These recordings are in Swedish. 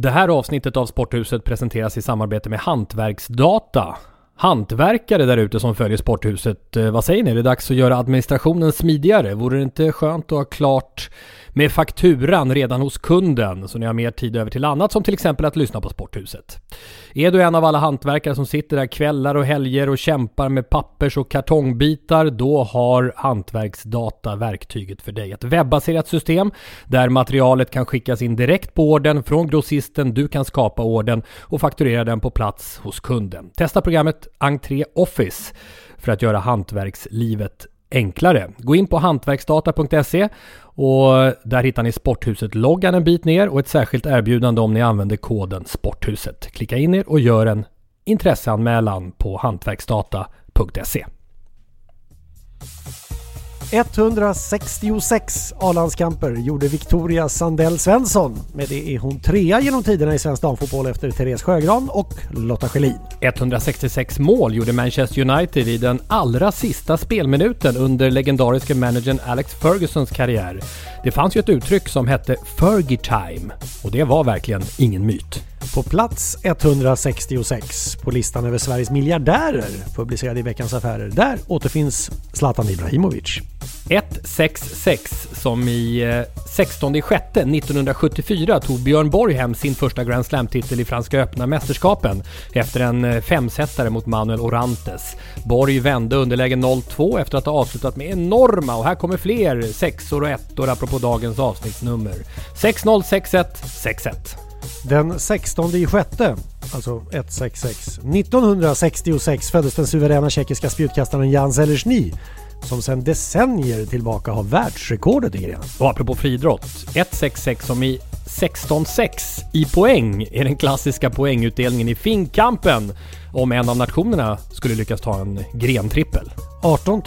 Det här avsnittet av Sporthuset presenteras i samarbete med Hantverksdata. Hantverkare där ute som följer Sporthuset, eh, vad säger ni? Är det dags att göra administrationen smidigare? Vore det inte skönt att ha klart med fakturan redan hos kunden så ni har mer tid över till annat som till exempel att lyssna på Sporthuset. Är du en av alla hantverkare som sitter där kvällar och helger och kämpar med pappers och kartongbitar då har Hantverksdata verktyget för dig. Ett webbaserat system där materialet kan skickas in direkt på orden från grossisten. Du kan skapa orden och fakturera den på plats hos kunden. Testa programmet Entré Office för att göra hantverkslivet enklare. Gå in på hantverksdata.se och där hittar ni Sporthuset-loggan en bit ner och ett särskilt erbjudande om ni använder koden Sporthuset. Klicka in er och gör en intresseanmälan på hantverksdata.se. 166 A-landskamper gjorde Victoria Sandell Svensson. Med det är hon trea genom tiderna i svensk damfotboll efter Therese Sjögran och Lotta Schelin. 166 mål gjorde Manchester United i den allra sista spelminuten under legendariske managern Alex Fergusons karriär. Det fanns ju ett uttryck som hette Fergie time och det var verkligen ingen myt. På plats 166 på listan över Sveriges miljardärer publicerad i Veckans Affärer. Där återfinns Zlatan Ibrahimovic. 166 som i 16 6 1974 tog Björn Borg hem sin första Grand Slam-titel i Franska öppna mästerskapen efter en eh, femsetare mot Manuel Orantes. Borg vände underläge 0-2 efter att ha avslutat med enorma, och här kommer fler, sexor och ettor apropå dagens avsnittsnummer. 6-0, 6-1, 6-1. Den 16 i sjätte, alltså 166, 1966 föddes den suveräna tjeckiska spjutkastaren Jan Zelezny som sedan decennier tillbaka har världsrekordet i grenen. Och apropå friidrott, 166 som i 16-6 i poäng är den klassiska poängutdelningen i finkampen om en av nationerna skulle lyckas ta en grentrippel. 18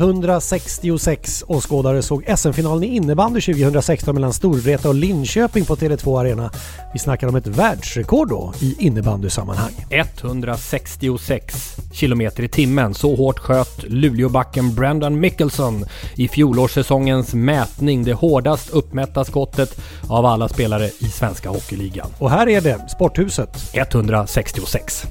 166 åskådare såg SM-finalen i innebandy 2016 mellan Storvreta och Linköping på Tele2 Arena. Vi snackar om ett världsrekord då i innebandysammanhang. 166 kilometer i timmen. Så hårt sköt Luleåbacken Brandon Mickelson i fjolårssäsongens mätning. Det hårdast uppmätta skottet av alla spelare i svenska hockeyligan. Och här är det, Sporthuset. 166.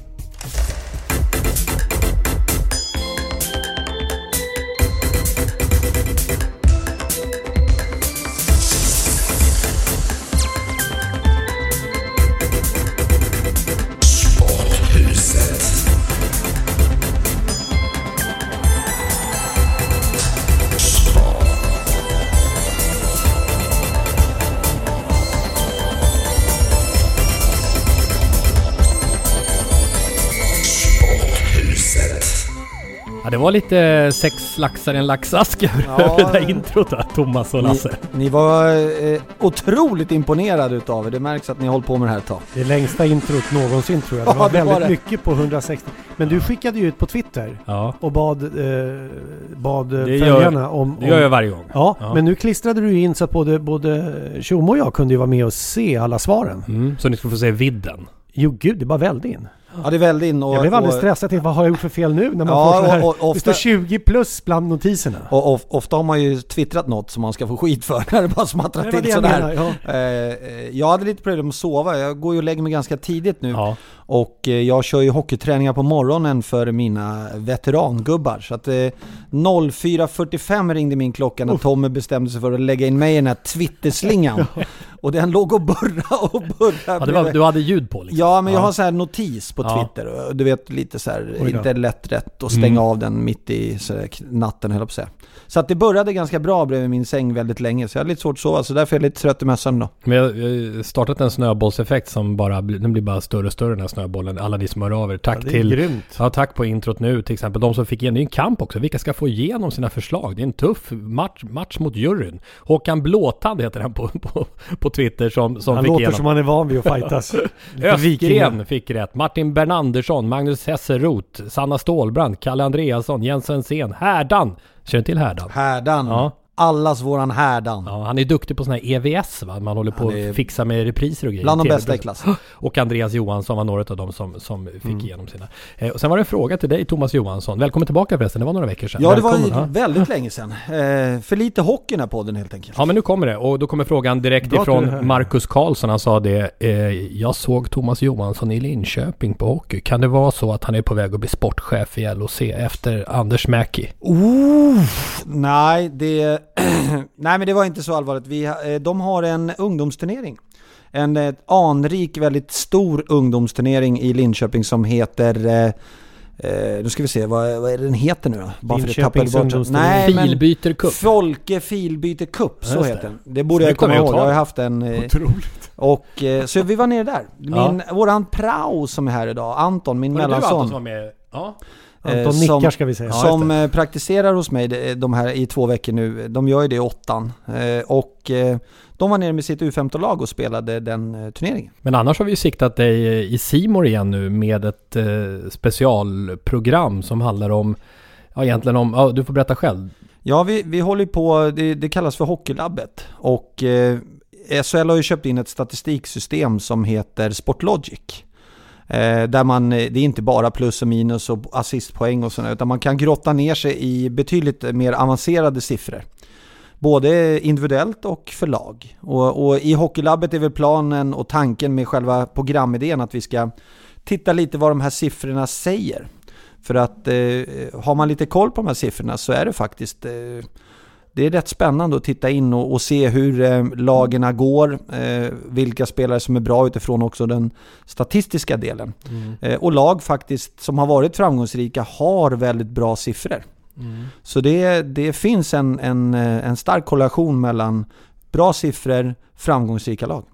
Var lite sex laxar i en laxask över Ja. det där introt där, Thomas och Lasse. Ni, ni var eh, otroligt imponerade utav er. Det märks att ni har hållit på med det här ett tag. Det längsta introt någonsin tror jag. Det Ja, var det var väldigt det. mycket på 160. Men du skickade ju ut på Twitter Ja, och bad, eh, bad eh, Det gör- följarna om... det gör jag varje gång. ja, Ja. men nu klistrade du in så att både, både Tjomme och jag kunde ju vara med och se alla svaren. Mm, så ni ska få se vidden. Jo gud, det bara välde in. Ja, det vällde in och... Jag blev alldeles och, stressad till vad har jag gjort för fel nu när man Ja, får så här. och- och det står ofta- 20 plus bland notiserna. och, och, ofta har man ju twittrat något som man ska få skit för när det bara smattrar till sådär. menar, ja. Eh, eh, jag hade lite problem att sova, jag går ju och lägger mig ganska tidigt nu. Ja. Och eh, jag kör ju hockeyträningar på morgonen för mina veterangubbar. Så att eh, 04.45 ringde min klocka när Tommy bestämde sig för att lägga in mig i den här Twitterslingan. och den låg och burra och burra. Ja, det var, du hade ljud på liksom. Ja, men jag har så här notis på. Twitter. Du vet, lite så här, inte lätt rätt att stänga Mm. av den mitt i natten, höll jag på att säga. Så att det började ganska bra bredvid min säng väldigt länge, så jag hade lite svårt att sova. Så därför är jag lite trött i mössan då. Men jag har startat en snöbollseffekt som bara, blir- den blir bara större och större den här snöbollen. Alla ni som hör av er. Tack Ja, till grymt. Ja, tack på introt nu till exempel. De som fick igenom, det är en kamp också. Vilka ska få igenom sina förslag? Det är en tuff match, match mot juryn. Håkan Blåtand heter han på, på, på Twitter som, som Han fick låter igenom. som han är van vid att fightas. Östgren fick rätt. Martin Bernandersson, Magnus Hesselroth, Sanna Stålbrand, Kalle Andreasson, Jens Svensén, Härdan. Känner du till Härdan? Härdan. Ja. Allas våran härdan. Ja, han är duktig på sådana här EVS va? Man håller på är att fixa med repriser och grejer. Bland de bästa i klassen. Och Andreas Johansson var några av dem som, som fick Mm. igenom sina. Eh, och sen var det en fråga till dig Thomas Johansson. Välkommen tillbaka förresten, det var några veckor sedan. Ja, det var Välkommen. ju väldigt länge sedan. Eh, för lite hockey i den här podden helt enkelt. Ja men nu kommer det och då kommer frågan direkt Bra ifrån Marcus Karlsson. Han sa det. Eh, jag såg Thomas Johansson i Linköping på hockey. Kan det vara så att han är på väg att bli sportchef i LOC efter Anders Mäki? Oh, nej, det, nej, men det var inte så allvarligt. Vi, eh, de har en ungdomsturnering. En eh, anrik, väldigt stor ungdomsturnering i Linköping som heter... Eh, eh, nu ska vi se, vad, vad är den heter nu då? Bara Linköpings ungdomsturnering. Filbyter cup. Folke Filbyte Cup, så heter den. Det borde Så jag komma jag ihåg. Jag har haft en... Eh, Otroligt. och, eh, så vi var nere där. Min, Ja. Våran prao som är här idag, Anton, min Var det du mellanson. Anton som var med? Ja. Anton Eh, nickar som- ska vi säga. som eh, praktiserar hos mig de- de här i två veckor nu. De gör ju det i åttan. Eh, Och eh, de var nere med sitt U15-lag och spelade den eh, turneringen. Men annars har vi ju siktat dig i Simor igen nu med ett eh, specialprogram som handlar om, ja egentligen om, ja du får berätta själv. Ja, vi, vi håller på, det, det kallas för Hockeylabbet. Och eh, SHL har ju köpt in ett statistiksystem som heter Sportlogic. Eh, där man, eh, det är inte bara plus och minus och assistpoäng och sådär, utan man kan grotta ner sig i betydligt mer avancerade siffror. Både individuellt och för lag. Och, och i Hockeylabbet är väl planen och tanken med själva programidén att vi ska titta lite vad de här siffrorna säger. För att eh, har man lite koll på de här siffrorna så är det faktiskt eh, det är rätt spännande att titta in och, och se hur eh, lagerna går, eh, vilka spelare som är bra utifrån också den statistiska delen. Eh, och lag faktiskt som har varit framgångsrika har väldigt bra siffror. Så det, det finns en, en, eh, en stark korrelation mellan bra siffror, framgångsrika lag.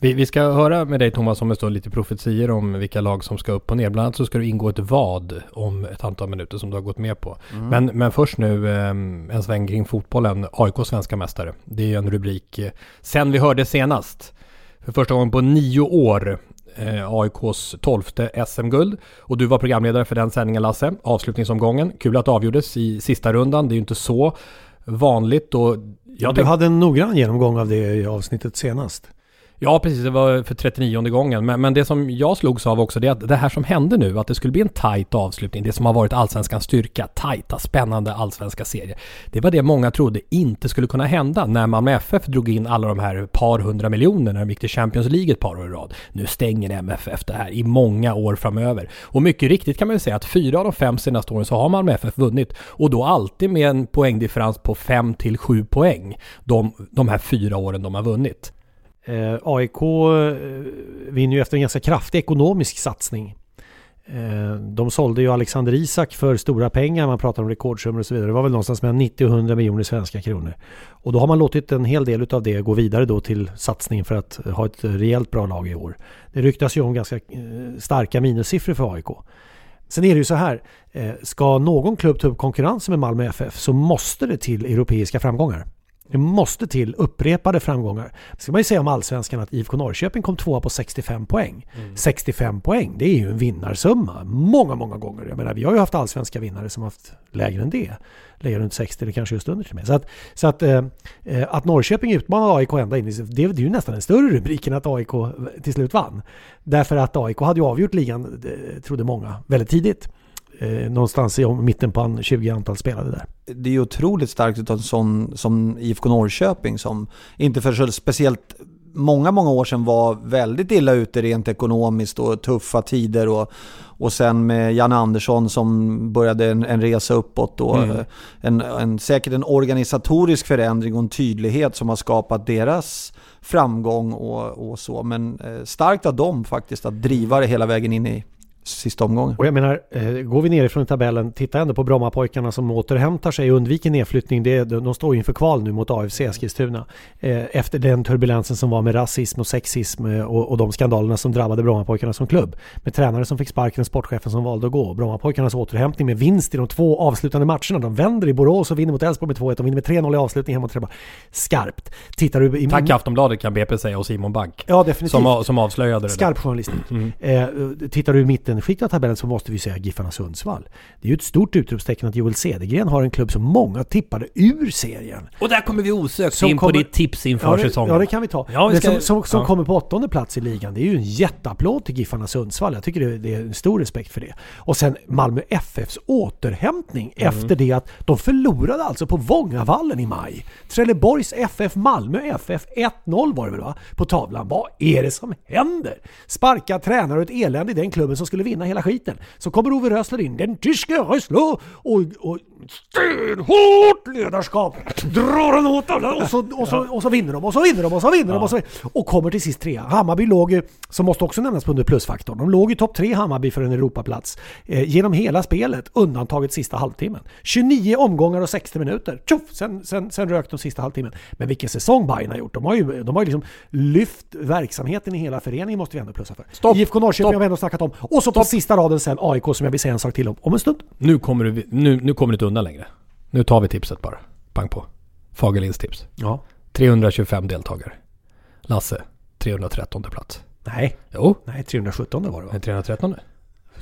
Vi, vi ska höra med dig Thomas om det står lite profetier om vilka lag som ska upp och ner. Bland annat så ska du ingå ett vad om ett antal minuter som du har gått med på. Men, men först nu eh, en sväng kring fotbollen. AIK svenska mästare. Det är en rubrik eh, sen vi hörde senast. För första gången på nio år. Eh, AIKs tolfte SM-guld. Och du var programledare för den sändningen Lasse. Avslutningsomgången. Kul att det avgjordes i sista rundan. Det är ju inte så vanligt. Och Ja, jag du hade en noggrann genomgång av det i avsnittet senast. Ja, precis. Det var för 39 gången. Men, men det som jag slogs av också, det är att det här som hände nu, att det skulle bli en tight avslutning, det som har varit allsvenskans styrka, tajta, spännande allsvenska serier. Det var det många trodde inte skulle kunna hända när man med FF drog in alla de här par hundra miljoner när de gick till Champions League ett par år i rad. Nu stänger MFF det här i många år framöver. Och mycket riktigt kan man ju säga att fyra av de fem senaste åren så har man med FF vunnit. Och då alltid med en poängdifferens på 5 till 7 poäng. De, de här fyra åren de har vunnit. Eh, AIK eh, vinner ju efter en ganska kraftig ekonomisk satsning. Eh, de sålde ju Alexander Isak för stora pengar, man pratar om rekordsummor och så vidare. Det var väl någonstans mellan 90 och 100 miljoner svenska kronor. Och då har man låtit en hel del av det gå vidare då till satsning för att ha ett rejält bra lag i år. Det ryktas ju om ganska eh, starka minussiffror för AIK. Sen är det ju så här, eh, ska någon klubb ta upp konkurrensen med Malmö FF så måste det till europeiska framgångar. Det måste till upprepade framgångar. Det ska man ju säga om allsvenskan att IFK Norrköping kom tvåa på 65 poäng. 65 poäng, det är ju en vinnarsumma. Många, många gånger. Jag menar, vi har ju haft allsvenska vinnare som haft lägre än det. Lägger runt 60 eller kanske just under till och med. Så att, så att, eh, eh att Norrköping utmanade AIK ända in i... Det, det är ju nästan en större rubrik än att AIK till slut vann. Därför att AIK hade ju avgjort ligan, eh, trodde många, väldigt tidigt eh, någonstans i mitten på 20 antal spelade där. Det är ju otroligt starkt av en sån som IFK Norrköping som inte för så speciellt många, många år sedan var väldigt illa ute rent ekonomiskt och tuffa tider och, och sen med Jan Andersson som började en, en resa uppåt och mm. en, en, säkert en organisatorisk förändring och en tydlighet som har skapat deras framgång och, och så. Men eh, starkt av dem faktiskt att driva det hela vägen in i sista omgången. Och jag menar, eh, går vi nerifrån i tabellen, titta ändå på Brommapojkarna som återhämtar sig och undviker nedflyttning. Det, de står inför kval nu mot AFC Eskilstuna. Eh, efter den turbulensen som var med rasism och sexism eh, och, och de skandalerna som drabbade Brommapojkarna som klubb. Med tränare som fick sparken och sportchefen som valde att gå. Brommapojkarnas återhämtning med vinst i de två avslutande matcherna. De vänder i Borås och vinner mot Elfsborg med 2-1. De vinner med 3-0 i avslutningen hemma mot Trelleborg. Skarpt. Tittar du i Tack Aftonbladet kan BP säga och Simon Bank. Ja, definitivt. Som, som avslöjade det. Skarp journalistik. Mm. Eh, tittar du i mitten mittenskiktet av tabellen så måste vi säga Giffarna Sundsvall. Det är ju ett stort utropstecken att Joel Cedergren har en klubb som många tippade ur serien. Och där kommer vi osökt in kommer, på ditt tips inför ja, det, säsongen. Ja, det kan vi ta. Ja, vi ska, som, som, som ja. kommer på åttonde plats i ligan, det är ju en jätteapplåd till Giffarna Sundsvall. Jag tycker det, det är en stor respekt för det. Och sen Malmö FFs återhämtning mm. efter det att de förlorade alltså på Vångavallen i maj. Trelleborgs FF, Malmö FF, 1-0 var det väl va? På tavlan. Vad är det som händer? Sparka tränare och ett elände i den klubben som skulle vinna hela skiten. Så kommer Ove Rösler in, den tyske Rösler, och, och stenhårt ledarskap. Drar den åt alla och så, och, så, och så vinner de och så vinner de och så vinner ja. de och så Och kommer till sist trea. Hammarby låg ju, som måste också nämnas under plusfaktorn, de låg i topp tre Hammarby för en Europaplats. Eh, genom hela spelet, undantaget sista halvtimmen. 29 omgångar och 60 minuter. Tjoff! Sen, sen, sen rök de sista halvtimmen. Men vilken säsong Bayern har gjort. De har ju, de har ju liksom lyft verksamheten i hela föreningen måste vi ändå plussa för. Stopp! IFK Norrköping Stopp. har vi ändå snackat om. Och så Stopp. på sista raden sen AIK som jag vill säga en sak till om, om en stund. Nu kommer du, nu, nu kommer du inte undan längre. Nu tar vi tipset bara. Pang på. Fagerlinds tips. Ja. 325 deltagare. Lasse, 313 plats. Nej. Jo. Nej, 317 var det va? 313?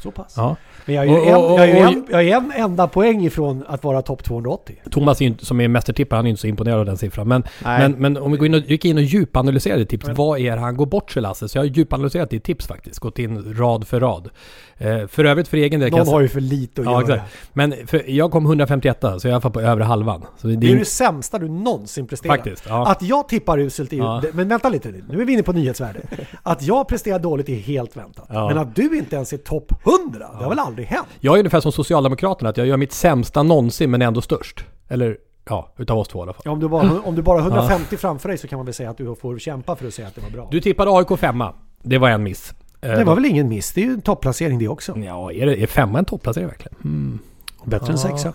Så pass. Ja. Men jag är ju, och, en, jag är en, jag är en enda poäng ifrån att vara topp 280. Thomas är ju, som är mästertippare, han är inte så imponerad av den siffran. Men, men, men, om vi går in och, gick in och djupanalyserade tips. Men. Vad är det han går bort sig Lasse? Så jag har djupanalyserat ditt tips faktiskt. Gått in rad för rad. Eh, för övrigt för egen del... Någon har ju för lite att ja, göra. Exakt. Men för, jag kom 151 så jag är i alla fall på övre halvan. Så det, det är det sämsta du någonsin presterat. Faktiskt, ja. Att jag tippar uselt är ju... Ja. Men vänta lite nu är vi inne på nyhetsvärde. Att jag presterar dåligt är helt väntat. Ja. Men att du inte ens är topp 100, det har väl aldrig hänt? Jag är ungefär som Socialdemokraterna, att jag gör mitt sämsta någonsin men ändå störst. Eller Ja, utav oss två i alla fall. Ja, om, du bara, om du bara har 150 ja. framför dig så kan man väl säga att du får kämpa för att säga att det var bra. Du tippade AIK femma. Det var en miss. Det var väl ingen miss? Det är ju en topplacering det också. Ja, är, det, är femma en topplacering verkligen? Mm. Bättre ja. än sexa.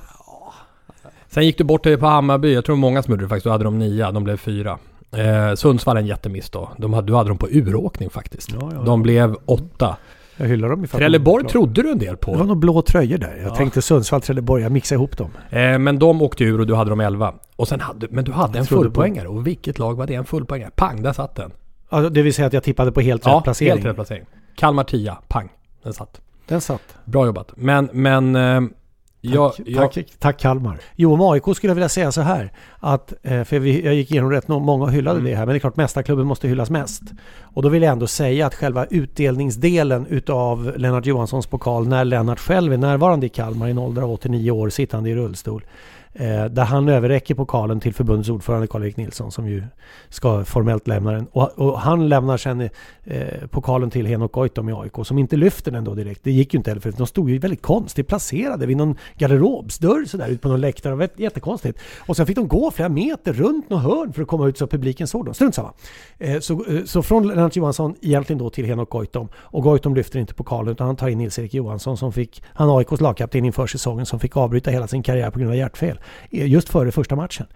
Sen gick du bort på Hammarby. Jag tror många smurade faktiskt. Då hade de nia. De blev fyra. Eh, Sundsvall en jättemiss då. De hade, du hade dem på uråkning faktiskt. Ja, de blev åtta. Jag hyllar dem Trelleborg trodde du en del på. Det var nog blå tröjor där. Jag ja. tänkte Sundsvall, Trelleborg. Jag mixade ihop dem. Eh, men de åkte ur och du hade dem 11. Och sen hade, men du hade en fullpoängare. Och vilket lag var det? En fullpoängare? Pang, där satt den. Alltså, det vill säga att jag tippade på helt ja, rätt placering? helt rätt placering. Kalmar 10, pang. Den satt. Den satt. Bra jobbat. Men, men... Eh, jag, tack, jag... Tack, tack, Kalmar. Jo, om AIK skulle jag vilja säga så här. Att, eh, för jag gick igenom rätt många hyllade mm. det här. Men det är klart, mästarklubben måste hyllas mest. Och då vill jag ändå säga att själva utdelningsdelen utav Lennart Johanssons pokal när Lennart själv är närvarande i Kalmar i en ålder av 89 år sittande i rullstol. Eh, där han överräcker pokalen till förbundets ordförande Karl-Erik Nilsson som ju ska formellt lämna den. Och, och han lämnar sen eh, pokalen till Henok Goitom i AIK som inte lyfter den då direkt. Det gick ju inte heller för de stod ju väldigt konstigt placerade vid någon garderobsdörr sådär ut på någon läktare. Det jättekonstigt. Och sen fick de gå flera meter runt något hörn för att komma ut så publiken såg dem. Strunt samma. Eh, så, eh, så från Lennart Johansson egentligen då till Henok Goitom. Och Goitom lyfter inte pokalen utan han tar in Nils-Erik Johansson som fick, han AIKs lagkapten inför säsongen som fick avbryta hela sin karriär på grund av hjärtfel. Eh, just före första matchen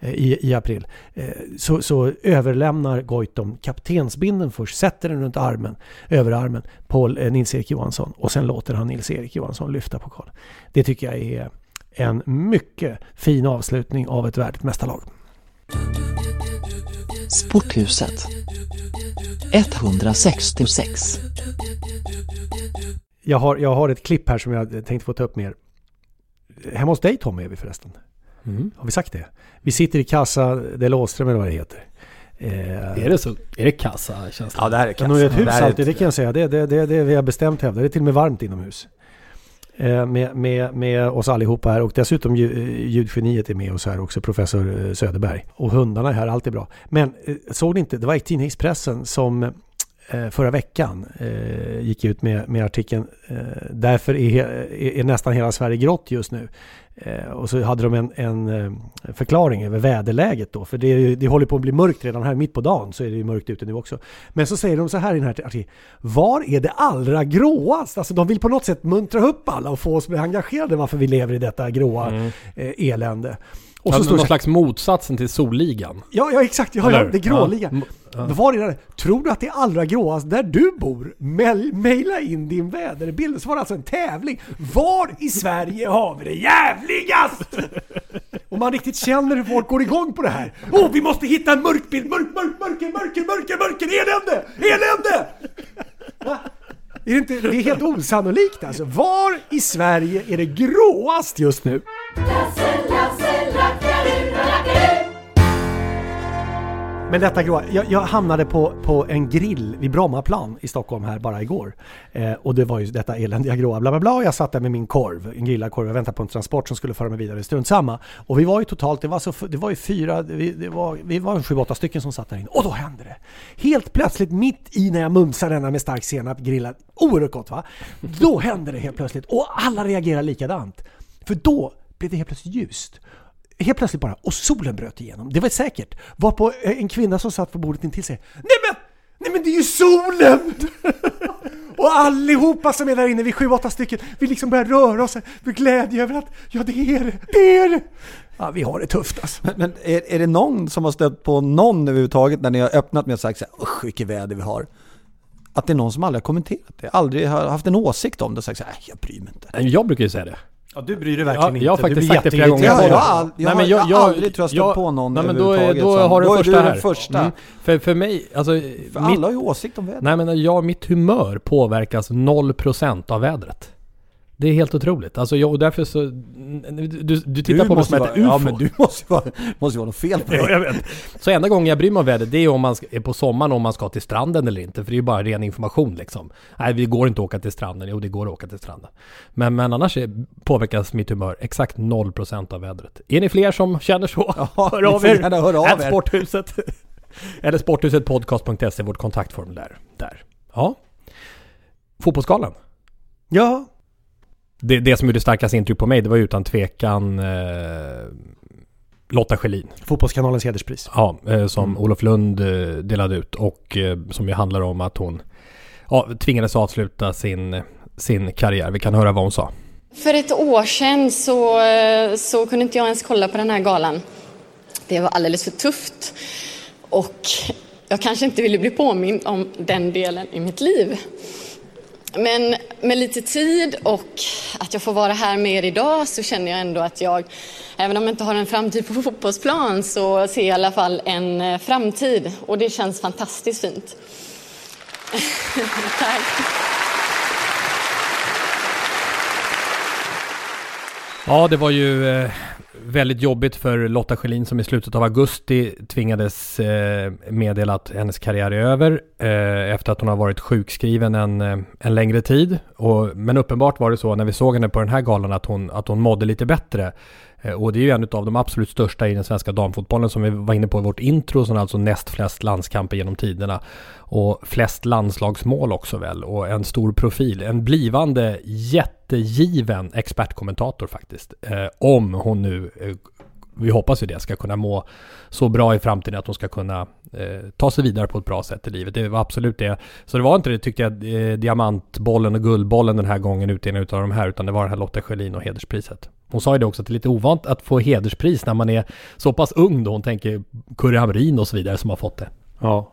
eh, i, i april. Eh, så, så överlämnar Goitom kaptensbinden först, sätter den runt armen, överarmen på Nils-Erik Johansson och sen låter han Nils-Erik Johansson lyfta pokalen. Det tycker jag är en mycket fin avslutning av ett värdigt mästarlag. Sporthuset 166 Jag har, jag har ett klipp här som jag tänkte få ta upp med er. Hemma hos dig Tommy är vi förresten. Mm. Har vi sagt det? Vi sitter i Casa del Åström eller vad det heter. Eh, Är det så? Är det kassa känns det? Ja, det här är Ja, är det ett kassa. hus Det är alltid, det kan jag säga. Det, det, det, det vi har bestämt hävda. Det är till och med varmt inomhus. Eh, med, med, med oss allihopa här och dessutom ju- ljudgeniet är med oss här också, professor eh, Söderberg. Och hundarna är här, allt är bra. Men eh, såg ni inte, det var i tidningspressen som eh, förra veckan eh, gick ut med, med artikeln eh, Därför är, he- är nästan hela Sverige grått just nu. Eh, och så hade de en, en eh, förklaring över väderläget då. För det, är det håller på att bli mörkt redan här mitt på dagen så är det ju mörkt ute nu också. Men så säger de så här i den här artikeln. Var är det allra gråast? Alltså de vill på något sätt muntra upp alla och få oss att bli engagerade varför vi lever i detta gråa eh, elände. Och så det någon så slags motsatsen till Solligan. Ja, ja exakt. Ja, Eller ja, det är gråliga. Ja. Ja. Var är det? Tror du att det är allra gråast där du bor? Maila in din väderbild. Så var det alltså en tävling. Var i Sverige har vi det jävligast? Och man riktigt känner hur folk går igång på det här. Oh, vi måste hitta en mörk bild. Mörk, mörk, mörker, mörker, mörker, mörker, elände! Elände! Är det, inte, det är helt osannolikt alltså. Var i Sverige är det gråast just nu? Men detta gråa, jag, jag hamnade på, på en grill vid Brommaplan i Stockholm här bara igår. Eh, och det var ju detta eländiga gråa bla bla bla. Och jag satt där med min korv, en grillad korv. Jag väntade på en transport som skulle föra mig vidare, strunt samma. Och vi var ju totalt, det var, så, det var ju fyra, vi, det var, vi var sju, åtta stycken som satt där inne. Och då hände det! Helt plötsligt, mitt i när jag mumsar denna med stark senap grillad, oerhört gott va? Då hände det helt plötsligt. Och alla reagerar likadant. För då blev det helt plötsligt ljust. Helt plötsligt bara, och solen bröt igenom. Det var säkert. Var på en kvinna som satt på bordet intill säger Nej men! Nej men det är ju solen! och allihopa som är där inne, vi sju, åtta stycken, vi liksom börjar röra oss med glädje över att ja det är det, det är det! Ja vi har det tufft alltså. Men, men är, är det någon som har stött på någon överhuvudtaget när ni har öppnat med och sagt så här, usch vilket väder vi har? Att det är någon som aldrig har kommenterat det, aldrig har haft en åsikt om det och sagt så här, "Nej, jag bryr mig inte. Jag brukar ju säga det. Ja du bryr dig Ja, verkligen jag har inte. faktiskt sagt det flera gånger. Jag, har all, jag, Nej, men jag, jag- har jag- aldrig tror jag stött jag- på någon Nej, men då är- då har du då är första du här. den första. Mm. För, för mig, alltså... För mitt, alla har ju åsikt om vädret. nej men jag, mitt humör påverkas 0% av vädret. Det är helt otroligt. Alltså jag, och därför så... Du, du, du tittar på mig som ett UFO. Ja men du måste ju vara, måste vara något fel på Ja, dig. jag vet. Så enda gången jag bryr mig om vädret det är om man ska- är på sommaren om man ska till stranden eller inte. För det är ju bara ren information liksom. Nej, det går inte att åka till stranden. Jo, det går att åka till stranden. Men, men annars är, påverkas mitt humör exakt 0% av vädret. Är ni fler som känner så? Ja, hör av er. höra av Ät er. Sporthuset. eller sporthusetpodcast.se, vårt kontaktformulär där. Ja. Fotbollsskalan. Ja, Det, det som gjorde starkast intryck på mig, det var utan tvekan eh, Lotta Schelin. Fotbollskanalens hederspris. Ja, eh, som Mm. Olof Lund eh, delade ut och eh, som ju handlar om att hon ja, tvingades avsluta sin, sin karriär. Vi kan höra vad hon sa. För ett år sedan så, eh, så kunde inte jag ens kolla på den här galan. Det var alldeles för tufft. Och jag kanske inte ville bli påmind om den delen i mitt liv. Men med lite tid och att jag får vara här med er idag så känner jag ändå att jag, även om jag inte har en framtid på fotbollsplan, så ser jag i alla fall en eh, framtid. Och det känns fantastiskt fint. Tack. Ja, det var ju eh, väldigt jobbigt för Lotta Schelin som i slutet av augusti tvingades eh, meddela att hennes karriär är över eh, efter att hon har varit sjukskriven en, eh, en längre tid. Och, men uppenbart var det så när vi såg henne på den här galan att hon, att hon mådde lite bättre. Eh, och det är ju en av de absolut största i den svenska damfotbollen som vi var inne på i vårt intro, som är alltså näst flest landskamper genom tiderna. Och flest landslagsmål också väl, och en stor profil. En blivande jättegiven expertkommentator faktiskt. Eh, om hon nu, eh, vi hoppas ju det, ska kunna må så bra i framtiden att hon ska kunna eh, ta sig vidare på ett bra sätt i livet. Det var absolut det. Så det var inte det, tyckte jag, eh, diamantbollen och guldbollen den här gången utdelningen utav de här, utan det var det här Lotta Schelin och hederspriset. Hon sa ju det också att det är lite ovant att få hederspris när man är så pass ung då. Hon tänker Kurre Hamrin och så vidare som har fått det. Ja.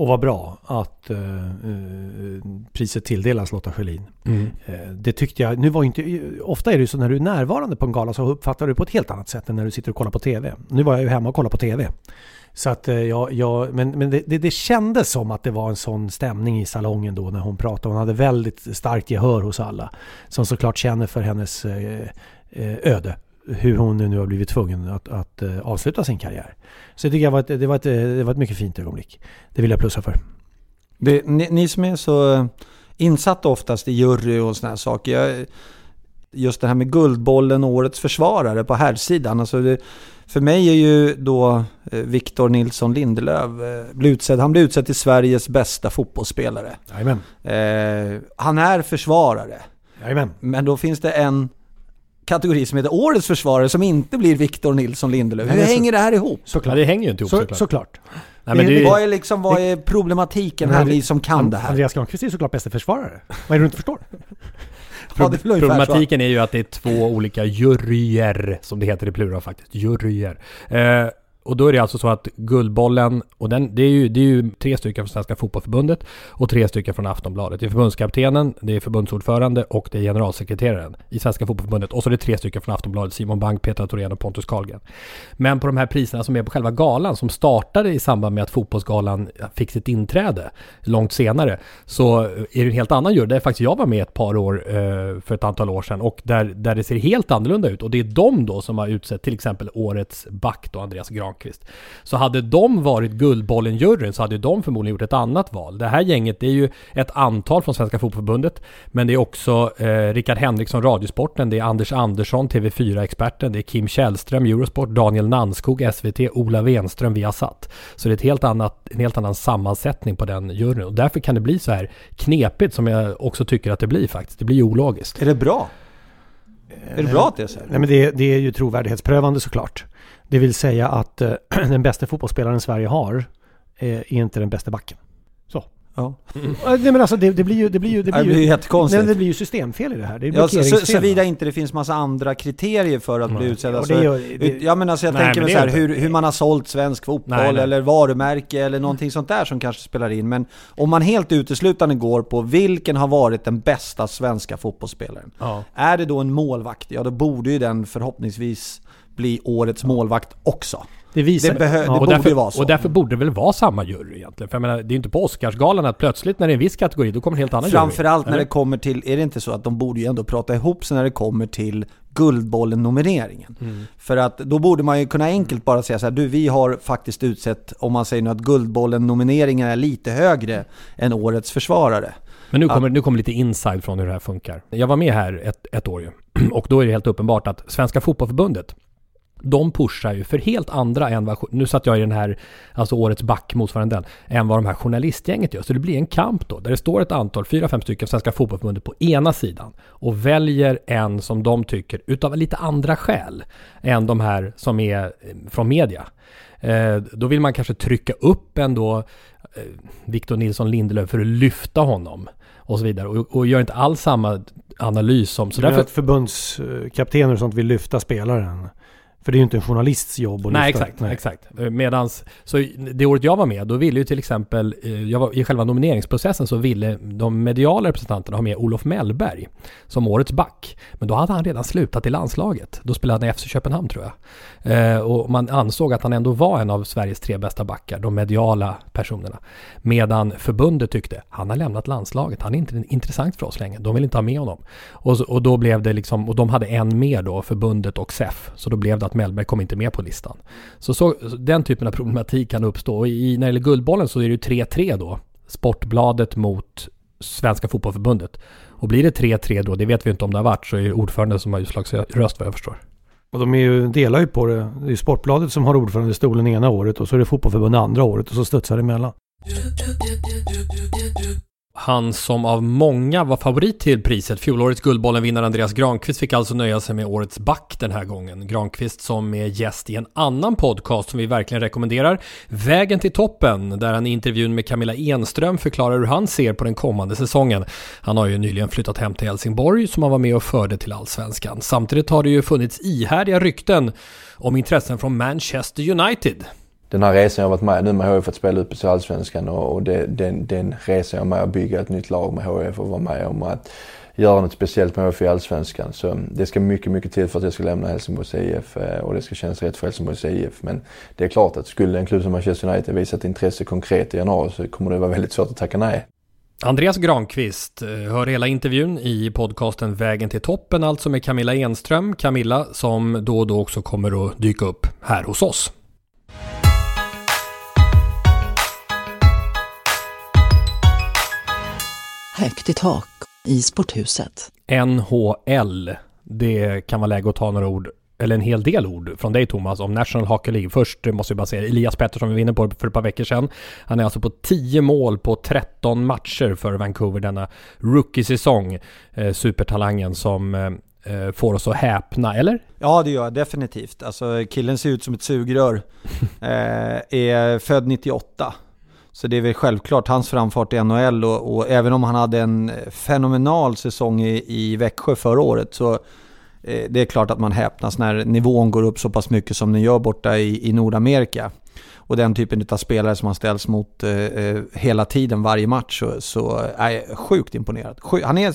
Och vad bra att eh, eh, priset tilldelas Lotta Schelin. Mm. Eh, det tyckte jag, nu var inte, ofta är det ju så när du är närvarande på en gala så uppfattar du på ett helt annat sätt än när du sitter och kollar på TV. Nu var jag ju hemma och kollade på TV. Så att eh, jag, jag, men men det, det, det kändes som att det var en sån stämning i salongen då när hon pratade. Hon hade väldigt starkt gehör hos alla. Som såklart känner för hennes eh, eh, öde. Hur hon nu har blivit tvungen att, att eh, avsluta sin karriär. Så jag tycker jag var ett, det, var ett, eh, det var ett mycket fint ögonblick. Det vill jag plussa för. Det, ni, ni som är så eh, insatta oftast i jury och sådana här saker. Jag, just det här med Guldbollen och Årets försvarare på herrsidan. Alltså det, för mig är ju då Victor Nilsson Lindelöf blir utsedd, han blir utsedd till Sveriges bästa fotbollsspelare. Eh, han är försvarare. Jajamän. Men då finns det en kategori som heter Årets försvarare som inte blir Victor Nilsson Lindelöf. Hur hänger det här ihop? Såklart. det hänger ju inte ihop Så, såklart. såklart. Nej, men det, Det- är- Vad är, liksom, vad är problematiken här, ni som kan det här? Andreas Granqvist är såklart bästa försvarare. Vad är det du inte förstår? Ja, det. Problematiken är ju att det är två olika juryer, som det heter i plural faktiskt. Juryer. Eh, och då är det alltså så att Guldbollen, och den, det, är ju, det är ju tre stycken från Svenska Fotbollförbundet och tre stycken från Aftonbladet. Det är förbundskaptenen, det är förbundsordförande och det är generalsekreteraren i Svenska Fotbollförbundet. Och så är det tre stycken från Aftonbladet, Simon Bank, Petra Thorén och Pontus Karlgren. Men på de här priserna som är på själva galan, som startade i samband med att Fotbollsgalan fick sitt inträde långt senare, så är det en helt annan jury. Där faktiskt jag var med ett par år eh, för ett antal år sedan och där, där det ser helt annorlunda ut. Och det är de då som har utsett till exempel årets back då, Andreas Granqvist. Så hade de varit Guldbollen-juryn så hade de förmodligen gjort ett annat val. Det här gänget det är ju ett antal från Svenska Fotbollförbundet, men det är också eh, Rickard Henriksson, Radiosporten, det är Anders Andersson, TV4-experten, det är Kim Källström, Eurosport, Daniel Nanskog, SVT, Ola Wenström, Viasat. Så det är ett helt annat, en helt annan sammansättning på den juryn. Och därför kan det bli så här knepigt som jag också tycker att det blir faktiskt. Det blir ologiskt. Är det bra? Är det bra att det är så? här? Nej men det, det är ju trovärdighetsprövande såklart. Det vill säga att eh, den bästa fotbollsspelaren Sverige har eh, är inte den bästa backen. Så. Ja. Eh, Nej men alltså det, det blir ju... Det blir ju, det Det blir blir ju jättekonstigt. Nej, det blir ju systemfel i det här. Det är Ja, så, såvida inte det finns massa andra kriterier för att bli utsedd. Alltså, det- ja men alltså jag Nej, tänker mig så här, är hur, hur man har sålt svensk fotboll Nej, nej. eller varumärke eller någonting sånt där som kanske spelar in. Men om man helt uteslutande går på vilken har varit den bästa svenska fotbollsspelaren. Ja. Är det då en målvakt, ja då borde ju den förhoppningsvis bli årets målvakt också. Det visar... Det, behö- det Ja, borde därför, vara så. och därför borde det väl vara samma jury egentligen. För jag menar, det är ju inte på Oscarsgalan att plötsligt när det är en viss kategori, då kommer en helt annan Framförallt jury. när Eller? det kommer till, är det inte så att de borde ju ändå prata ihop sig när det kommer till Guldbollen-nomineringen? Mm. För att då borde man ju kunna enkelt bara säga så här, du vi har faktiskt utsett, om man säger nu att Guldbollen-nomineringen är lite högre än Årets försvarare. Men nu kommer, nu kommer lite inside från hur det här funkar. Jag var med här ett, ett år ju. Och då är det helt uppenbart att Svenska Fotbollförbundet de pushar ju för helt andra än vad, nu satt jag i den här, alltså årets back motsvarande den, än vad de här journalistgänget gör. Så det blir en kamp då, där det står ett antal, fyra, fem stycken Svenska Fotbollförbundet på ena sidan och väljer en som de tycker, utav lite andra skäl, än de här som är eh, från media. Eh, då vill man kanske trycka upp ändå eh, Victor Nilsson Lindelöf för att lyfta honom och så vidare. Och, och gör inte alls samma analys som... Så därför därför, att förbundskaptener och sånt vill lyfta spelaren. För det är ju inte en journalists jobb att Nej, lyfta. exakt. exakt. Medans, så det året jag var med, då ville ju till exempel, eh, jag var, i själva nomineringsprocessen så ville de mediala representanterna ha med Olof Mellberg som årets back. Men då hade han redan slutat i landslaget. Då spelade han i FC Köpenhamn tror jag. Eh, och man ansåg att han ändå var en av Sveriges tre bästa backar, de mediala personerna. Medan förbundet tyckte, han har lämnat landslaget, han är inte intressant för oss längre, de vill inte ha med honom. Och, och då blev det liksom, och de hade en mer då, förbundet och SEF. Så då blev det att Mellberg kom inte med på listan. Så, så, så den typen av problematik kan uppstå. Och i, när det gäller Guldbollen så är det ju 3-3 då. Sportbladet mot Svenska Fotbollförbundet. Och blir det 3-3 då, det vet vi inte om det har varit, så är det ordförande som har utslagsröst vad jag förstår. Och de är ju, delar ju på det. Det är ju Sportbladet som har ordförandestolen ena året och så är det Fotbollförbundet andra året och så studsar det emellan. Han som av många var favorit till priset, fjolårets Guldbollen-vinnare Andreas Granqvist fick alltså nöja sig med årets back den här gången. Granqvist som är gäst i en annan podcast som vi verkligen rekommenderar, Vägen till toppen, där han i intervjun med Camilla Enström förklarar hur han ser på den kommande säsongen. Han har ju nyligen flyttat hem till Helsingborg som han var med och förde till Allsvenskan. Samtidigt har det ju funnits ihärdiga rykten om intressen från Manchester United den här resan jag varit med nu med HIF att spela upp i Allsvenskan och, och det, den, den resan jag är med att bygga ett nytt lag med HIF och vara med om att göra något speciellt med HIF i Allsvenskan. Så det ska mycket, mycket till för att jag ska lämna Helsingborgs IF eh, och det ska kännas rätt för Helsingborgs IF. Men det är klart att skulle en klubb som Manchester United visa ett intresse konkret i januari så kommer det vara väldigt svårt att tacka nej. Andreas Granqvist eh, hör hela intervjun i podcasten Vägen till toppen, alltså med Camilla Enström. Camilla som då och då också kommer att dyka upp här hos oss. Högt i tak i sporthuset. NHL. Det kan vara läge att ta några ord eller en hel del ord från dig Thomas om National Hockey League. Först måste vi bara säga Elias Pettersson vi var inne på för ett par veckor sedan. Han är alltså på 10 mål på 13 matcher för Vancouver denna rookie-säsong. Eh, supertalangen som eh, eh, får oss att häpna, eller? Ja det gör jag definitivt. Alltså killen ser ut som ett sugrör. eh, är född 98. Så det är väl självklart hans framfart i NHL och, och även om han hade en fenomenal säsong i, i Växjö förra året så eh, det är klart att man häpnas när nivån går upp så pass mycket som den gör borta i, i Nordamerika. Och den typen av spelare som han ställs mot eh, eh, hela tiden, varje match, så, så är jag sjukt imponerad. Sjuk, han, är,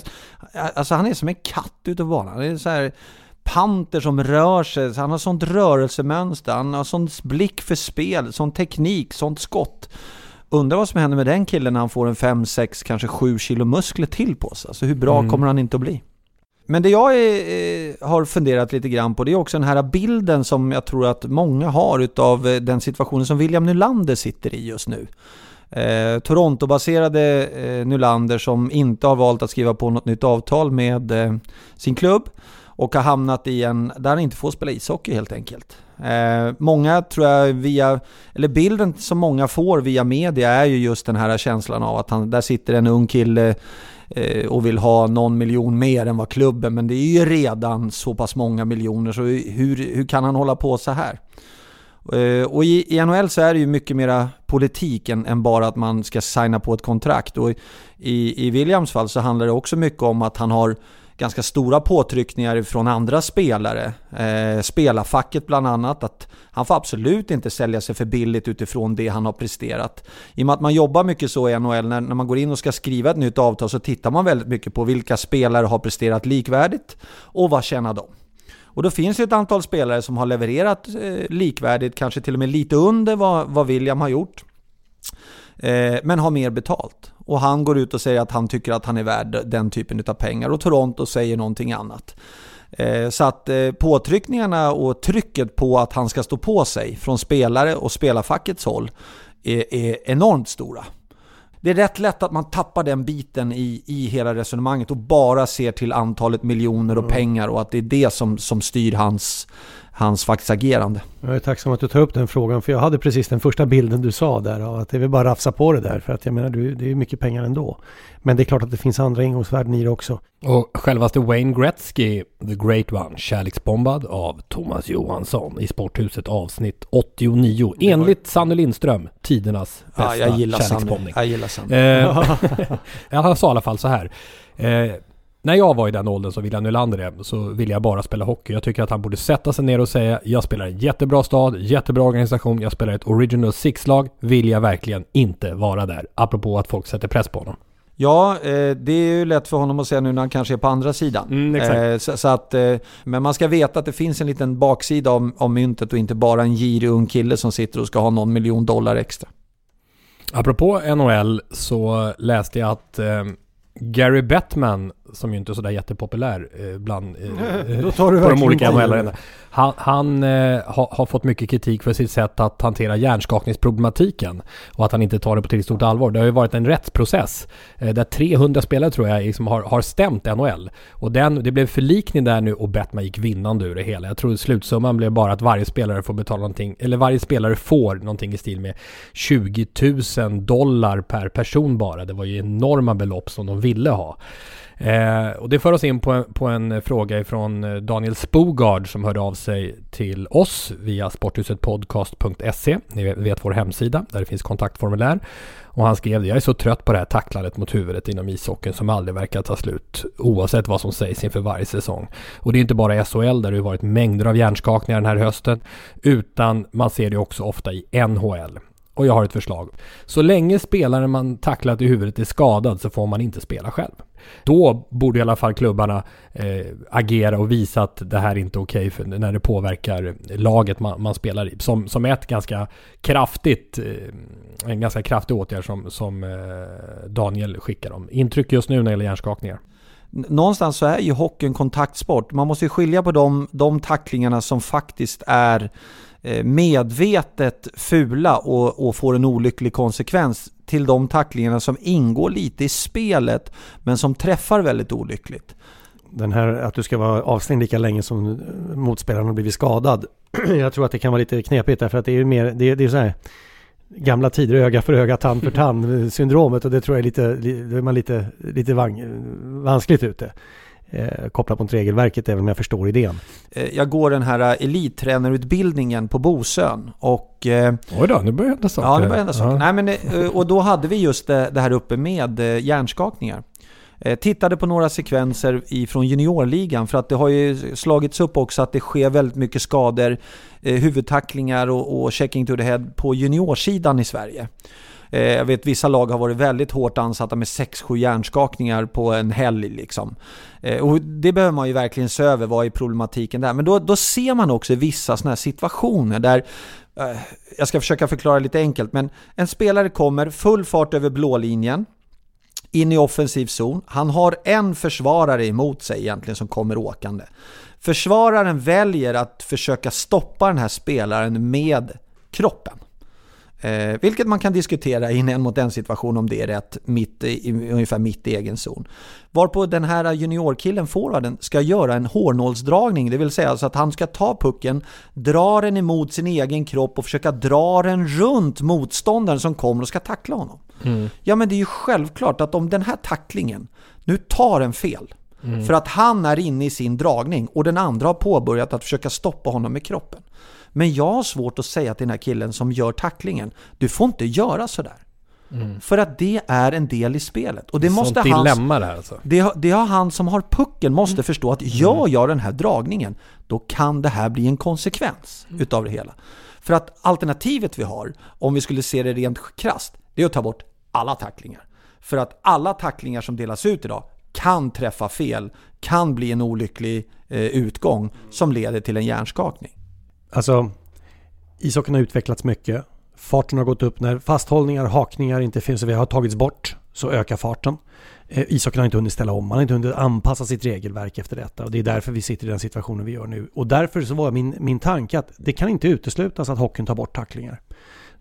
alltså han är som en katt ute på banan. Han är så här, panter som rör sig, han har sånt rörelsemönster, han har sån blick för spel, sån teknik, sånt skott. Undrar vad som händer med den killen när han får en 5, 6, kanske 7 kilo muskler till på sig. Alltså hur bra mm. kommer han inte att bli? Men det jag är, eh, har funderat lite grann på det är också den här bilden som jag tror att många har utav eh, den situationen som William Nylander sitter i just nu. Eh, Toronto-baserade eh, Nylander som inte har valt att skriva på något nytt avtal med eh, sin klubb och har hamnat i en, där han inte får spela ishockey helt enkelt. Eh, många tror jag via, eller bilden som många får via media är ju just den här känslan av att han, där sitter en ung kille eh, och vill ha någon miljon mer än vad klubben, men det är ju redan så pass många miljoner så hur, hur kan han hålla på så här? Eh, och i, i NHL så är det ju mycket mera politik än, än, bara att man ska signa på ett kontrakt. Och i, i Williams fall så handlar det också mycket om att han har ganska stora påtryckningar från andra spelare. Eh, spelarfacket bland annat, att han får absolut inte sälja sig för billigt utifrån det han har presterat. I och med att man jobbar mycket så i NHL, när, när man går in och ska skriva ett nytt avtal så tittar man väldigt mycket på vilka spelare har presterat likvärdigt och vad tjänar de? Och då finns det ett antal spelare som har levererat eh, likvärdigt, kanske till och med lite under vad, vad William har gjort. Eh, men har mer betalt. Och han går ut och säger att han tycker att han är värd den typen av pengar och Toronto säger någonting annat. Eh, så att eh, påtryckningarna och trycket på att han ska stå på sig från spelare och spelarfackets håll är, är enormt stora. Det är rätt lätt att man tappar den biten i, i hela resonemanget och bara ser till antalet miljoner och mm. pengar och att det är det som, som styr hans, hans faktiskt agerande. Jag är tacksam att du tar upp den frågan för jag hade precis den första bilden du sa där av att det är väl bara rafsa på det där för att jag menar det är mycket pengar ändå. Men det är klart att det finns andra ingångsvärden i det också. Och självaste Wayne Gretzky, The Great One, kärleksbombad av Thomas Johansson i Sporthuset avsnitt 89. Enligt Sanne Lindström, tidernas bästa ja, jag gillar kärleksbombning. Sanne. Jag gillar Sanne. Eh, han sa i alla fall så här. Eh, när jag var i den åldern som William Nylander är så ville jag bara spela hockey. Jag tycker att han borde sätta sig ner och säga jag spelar en jättebra stad, jättebra organisation, jag spelar ett Original Six-lag. Vill jag verkligen inte vara där? Apropå att folk sätter press på honom. Ja, eh, det är ju lätt för honom att säga nu när han kanske är på andra sidan. Mm, eh, så, att, eh, men man ska veta att det finns en liten baksida av, av myntet och inte bara en girig ung kille som sitter och ska ha någon miljon dollar extra. Apropå NHL så läste jag att Gary Bettman, som ju inte är sådär jättepopulär eh, bland eh, Då tar du på de olika nhl Han, han eh, har, har, fått mycket kritik för sitt sätt att hantera hjärnskakningsproblematiken. Och att han inte tar det på tillräckligt stort allvar. Det har ju varit en rättsprocess eh, där 300 spelare tror jag liksom har, har stämt NHL. Och den, det blev förlikning där nu och Bettman gick vinnande ur det hela. Jag tror slutsumman blev bara att varje spelare får betala någonting, eller varje spelare får någonting i stil med 20 000 dollar per person bara. Det var ju enorma belopp som de ville ha. Eh, och det för oss in på en, på en fråga ifrån eh, Daniel Spogard som hörde av sig till oss via sporthusetpodcast.se. Ni vet vår hemsida där det finns kontaktformulär. Och han skrev Jag är så trött på det här tacklandet mot huvudet inom ishockeyn som aldrig verkar ta slut oavsett vad som sägs inför varje säsong. Och det är inte bara SHL där det har varit mängder av hjärnskakningar den här hösten utan man ser det också ofta i NHL. Och jag har ett förslag. Så länge spelaren man tacklat i huvudet är skadad så får man inte spela själv. Då borde i alla fall klubbarna eh, agera och visa att det här är inte okej okay när det påverkar laget man, man, spelar i. Som, som ett ganska kraftigt, eh, en ganska kraftig åtgärd som, som eh, Daniel skickar dem. Intryck just nu när det gäller hjärnskakningar? Någonstans så är ju hockey en kontaktsport. Man måste ju skilja på de, de tacklingarna som faktiskt är eh, medvetet fula och, och får en olycklig konsekvens till de tacklingarna som ingår lite i spelet men som träffar väldigt olyckligt. Den här att du ska vara avstängd lika länge som motspelaren har blivit skadad. Jag tror att det kan vara lite knepigt därför att det är mer, det, det är så här gamla tider, öga för öga, tand för tand syndromet och det tror jag är lite, då är man lite, lite vanskligt ute eh, kopplat mot regelverket även om jag förstår idén. Eh, jag går den här eh, elittränarutbildningen på Bosön och... Eh, Oj då, nu börjar hända saker. Ja, nu börjar hända saker. Nej, men, och då hade vi just det, det här uppe med hjärnskakningar. Tittade på några sekvenser ifrån juniorligan för att det har ju slagits upp också att det sker väldigt mycket skador, huvudtacklingar och, och checking to the head på juniorsidan i Sverige. Eh, jag vet vissa lag har varit väldigt hårt ansatta med 6-7 hjärnskakningar på en helg. Liksom. Eh, och det behöver man ju verkligen se över, vad är problematiken där? Men då, då ser man också vissa sådana här situationer där eh, jag ska försöka förklara lite enkelt, men en spelare kommer full fart över blålinjen, in i offensiv zon. Han har en försvarare emot sig egentligen som kommer åkande. Försvararen väljer att försöka stoppa den här spelaren med kroppen. Eh, vilket man kan diskutera i en en mot en situation om det är rätt, mitt i, ungefär mitt i egen zon. Varpå den här juniorkillen, forwarden, ska göra en hårnålsdragning, det vill säga alltså att han ska ta pucken, dra den emot sin egen kropp och försöka dra den runt motståndaren som kommer och ska tackla honom. Mm. Ja men det är ju självklart att om den här tacklingen nu tar en fel, mm. för att han är inne i sin dragning och den andra har påbörjat att försöka stoppa honom med kroppen. Men jag har svårt att säga till den här killen som gör tacklingen, du får inte göra sådär. Mm. För att det är en del i spelet. Och det Sånt måste dilemma hans, det här alltså. Det, det har han som har pucken måste mm. förstå att gör jag den här dragningen, då kan det här bli en konsekvens mm. utav det hela. För att alternativet vi har, om vi skulle se det rent krast, det är att ta bort alla tacklingar. För att alla tacklingar som delas ut idag kan träffa fel, kan bli en olycklig eh, utgång som leder till en hjärnskakning. Alltså, ishockeyn har utvecklats mycket. Farten har gått upp. När fasthållningar, hakningar inte finns och vi har tagits bort så ökar farten. Eh, ishockeyn har inte hunnit ställa om, man har inte hunnit anpassa sitt regelverk efter detta. Och det är därför vi sitter i den situationen vi gör nu. Och därför så var min, min tanke att det kan inte uteslutas att hockeyn tar bort tacklingar.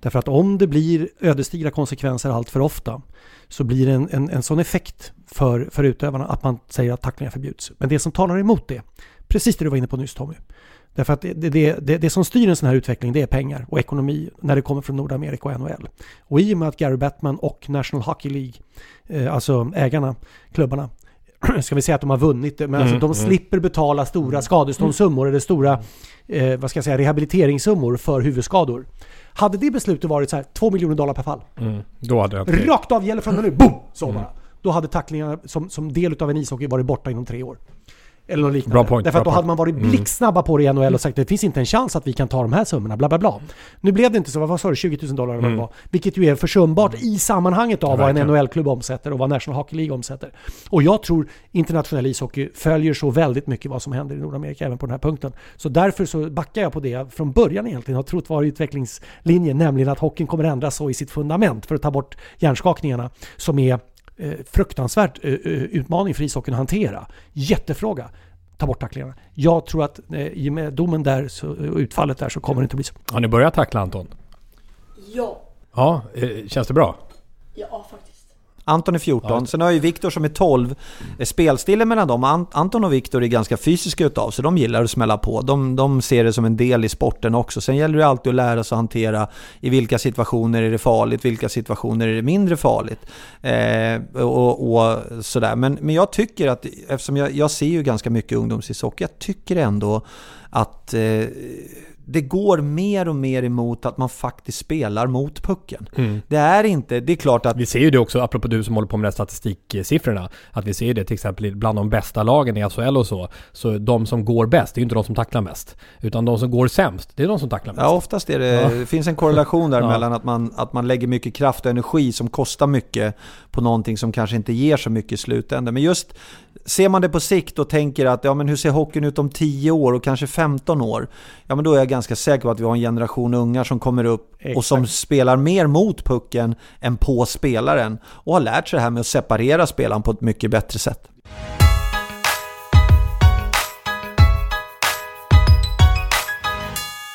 Därför att om det blir ödesdigra konsekvenser allt för ofta så blir det en, en, en sån effekt för, för utövarna att man säger att tacklingar förbjuds. Men det som talar emot det, precis det du var inne på nyss Tommy, Därför att det, det, det, det, som styr en sån här utveckling det är pengar och ekonomi när det kommer från Nordamerika och NHL. Och i och med att Gary Bettman och National Hockey League, eh, alltså ägarna, klubbarna, ska vi säga att de har vunnit men alltså mm, de mm. slipper betala stora skadeståndssummor eller stora eh, vad ska jag säga, rehabiliteringssummor för huvudskador. Hade det beslutet varit så här 2 miljoner dollar per fall. Mm, då hade det Rakt av gäller från och nu, boom! Så bara. Då hade tacklingarna som, som del av en ishockey varit borta inom tre år. Eller något liknande. Bra point, Därför att då point. hade man varit mm. blixtsnabba på det i NHL och sagt det finns inte en chans att vi kan ta de här summorna, bla bla bla. Nu blev det inte så, vad sa du, 20 000 dollar eller vad det mm. var. Vilket ju är försumbart i sammanhanget av vad en NHL-klubb omsätter och vad National Hockey League omsätter. Och jag tror internationell ishockey följer så väldigt mycket vad som händer i Nordamerika även på den här punkten. Så därför så backar jag på det jag från början egentligen har trott var utvecklingslinjen, nämligen att hockeyn kommer ändras så i sitt fundament för att ta bort hjärnskakningarna som är fruktansvärt eh, eh utmaning för ishockeyn att hantera. Jättefråga ta bort tacklingarna. Jag tror att eh, i och med domen där och utfallet där så kommer det inte bli så. Har ni börjat tackla Anton? Ja. Ja, eh, känns det bra? Ja, faktiskt. Anton är 14. Sen har jag ju Viktor som är 12. Eh, Spelstilen mellan dem, Ant- Anton och Viktor är ganska fysiska utav så de gillar att smälla på. De, de ser det som en del i sporten också. Sen gäller det alltid att lära sig att hantera i vilka situationer är det farligt, vilka situationer är det mindre farligt. Eh, och, och sådär. Men, men jag tycker att, eftersom jag, jag ser ju ganska mycket ungdomsishockey, jag tycker ändå att eh, det går mer och mer emot att man faktiskt spelar mot pucken. Det är inte, det är klart att Vi ser ju det också, apropå du som håller på med de här statistiksiffrorna, att vi ser ju det till exempel bland de bästa lagen i SHL och så. Så de som går bäst, det är ju inte de som tacklar mest. Utan de som går sämst, det är de som tacklar mest. Ja, oftast är det, Ja. det finns en korrelation där Ja. mellan att man, att man lägger mycket kraft och energi som kostar mycket på någonting som kanske inte ger så mycket i slutändan. Men just ser man det på sikt och tänker att ja, men hur ser hockeyn ut om 10 år och kanske 15 år? Ja, men då är jag ganska säker på att vi har en generation ungar som kommer upp och som spelar mer mot pucken än på spelaren och har lärt sig det här med att separera spelaren på ett mycket bättre sätt.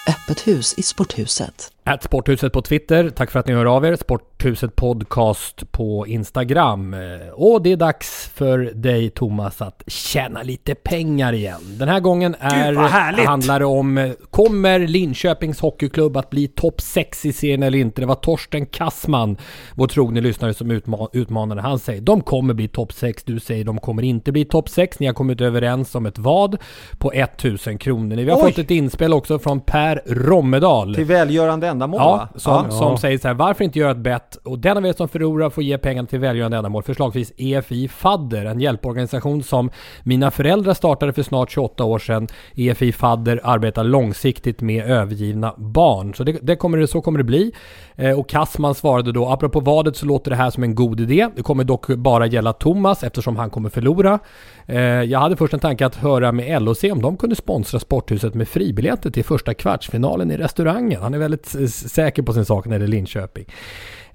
Öppet hus i sporthuset. Ät Sporthuset på Twitter. Tack för att ni hör av er. Sporthuset Podcast på Instagram. Eh, Och det är dags för dig Thomas att tjäna lite pengar igen. Den här gången är, handlar det om eh, Kommer Linköpings Hockeyklubb att bli topp 6 i serien eller inte? Det var Torsten Kassman, vår trogne lyssnare som utma- utmanade. Han säger de kommer bli topp 6. Du säger de kommer inte bli topp 6. Ni har kommit överens om ett vad på 1000 kronor. Vi har Oj! fått ett inspel också från Per Rommedal. Till välgörande ändamål Ja, va? som, Ja. som säger så här, varför inte göra ett bett och den av er som förlorar får ge pengarna till välgörande ändamål, förslagsvis EFI Fadder, en hjälporganisation som mina föräldrar startade för snart 28 år sedan. EFI Fadder arbetar långsiktigt med övergivna barn. Så det, det kommer det, så kommer det bli. Eh, och Kassman svarade då, apropå vadet så låter det här som en god idé. Det kommer dock bara gälla Thomas eftersom han kommer förlora. Eh, jag hade först en tanke att höra med LOC om de kunde sponsra Sporthuset med fribiljetter till första kvartsfinalen i restaurangen. Han är väldigt säker på sin sak när det är Linköping.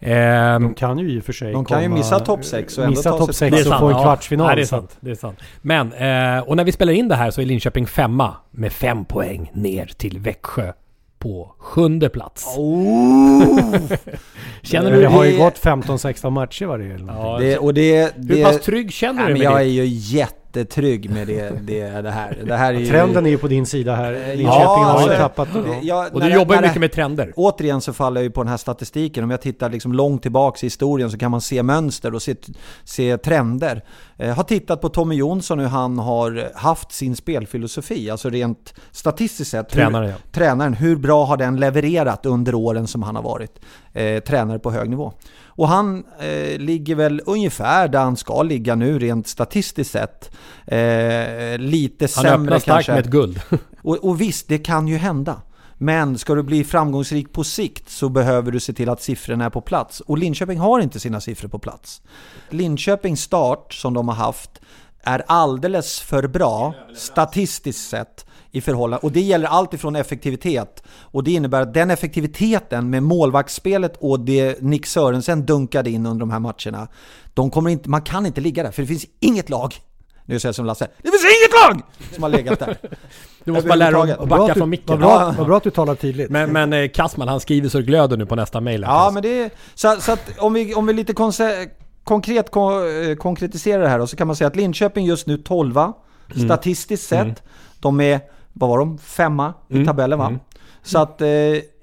Ehm, De kan ju i och för sig De kan ju missa topp sex och ändå Missa ta sig- är och få en ja. kvartsfinal. Nej, det är sant. Det är sant. Men, eh, och när vi spelar in det här så är Linköping femma med fem poäng ner till Växjö på sjunde plats. Känner Men du det har ju gått 15-16 matcher var det eller någonting. Ja, Det, och det, det, Hur pass trygg känner Nej, du dig med jag det? är ju jättetrygg med det, det, det här. Det här är ju, Trenden är ju på din sida här. Linköping Ja, har ju alltså, tappat... Ja, Och du det- jobbar ju mycket med trender. Återigen så faller jag ju på den här statistiken. Om jag tittar liksom långt tillbaks i historien så kan man se mönster och se, se trender. Jag har tittat på Tommy Jonsson hur han har haft sin spelfilosofi, alltså rent statistiskt sett. Tränaren, hur, ja. Tränaren, hur bra har den levererat under åren som han har varit eh, tränare på hög nivå? Och han eh, ligger väl ungefär där han ska ligga nu rent statistiskt sett. Eh, lite Han sämre öppnar starkt kanske. med ett guld. Och, och visst, det kan ju hända. Men ska du bli framgångsrik på sikt så behöver du se till att siffrorna är på plats. Och Linköping har inte sina siffror på plats. Linköpings start som de har haft är alldeles för bra statistiskt sett i förhållande. Och det gäller allt ifrån effektivitet. Och det innebär att den effektiviteten med målvaktsspelet och det Nick Sörensen dunkade in under de här matcherna. De kommer inte, man kan inte ligga där, för det finns inget lag nu säger jag som Lasse. Det finns inget lag som har legat där. Du måste bara lära dig att backa från micken. Vad bra, Ja. vad bra att du talar tydligt. Men, men eh, Kassman han skriver så det glöder nu på nästa här. Ja, men det är, så, så att om vi, om vi lite konkret kon, eh, konkretiserar det här då, så kan man säga att Linköping just nu 12 Mm. statistiskt sett. De är, vad var de, femma i Mm. tabellen va? Mm. Så att eh,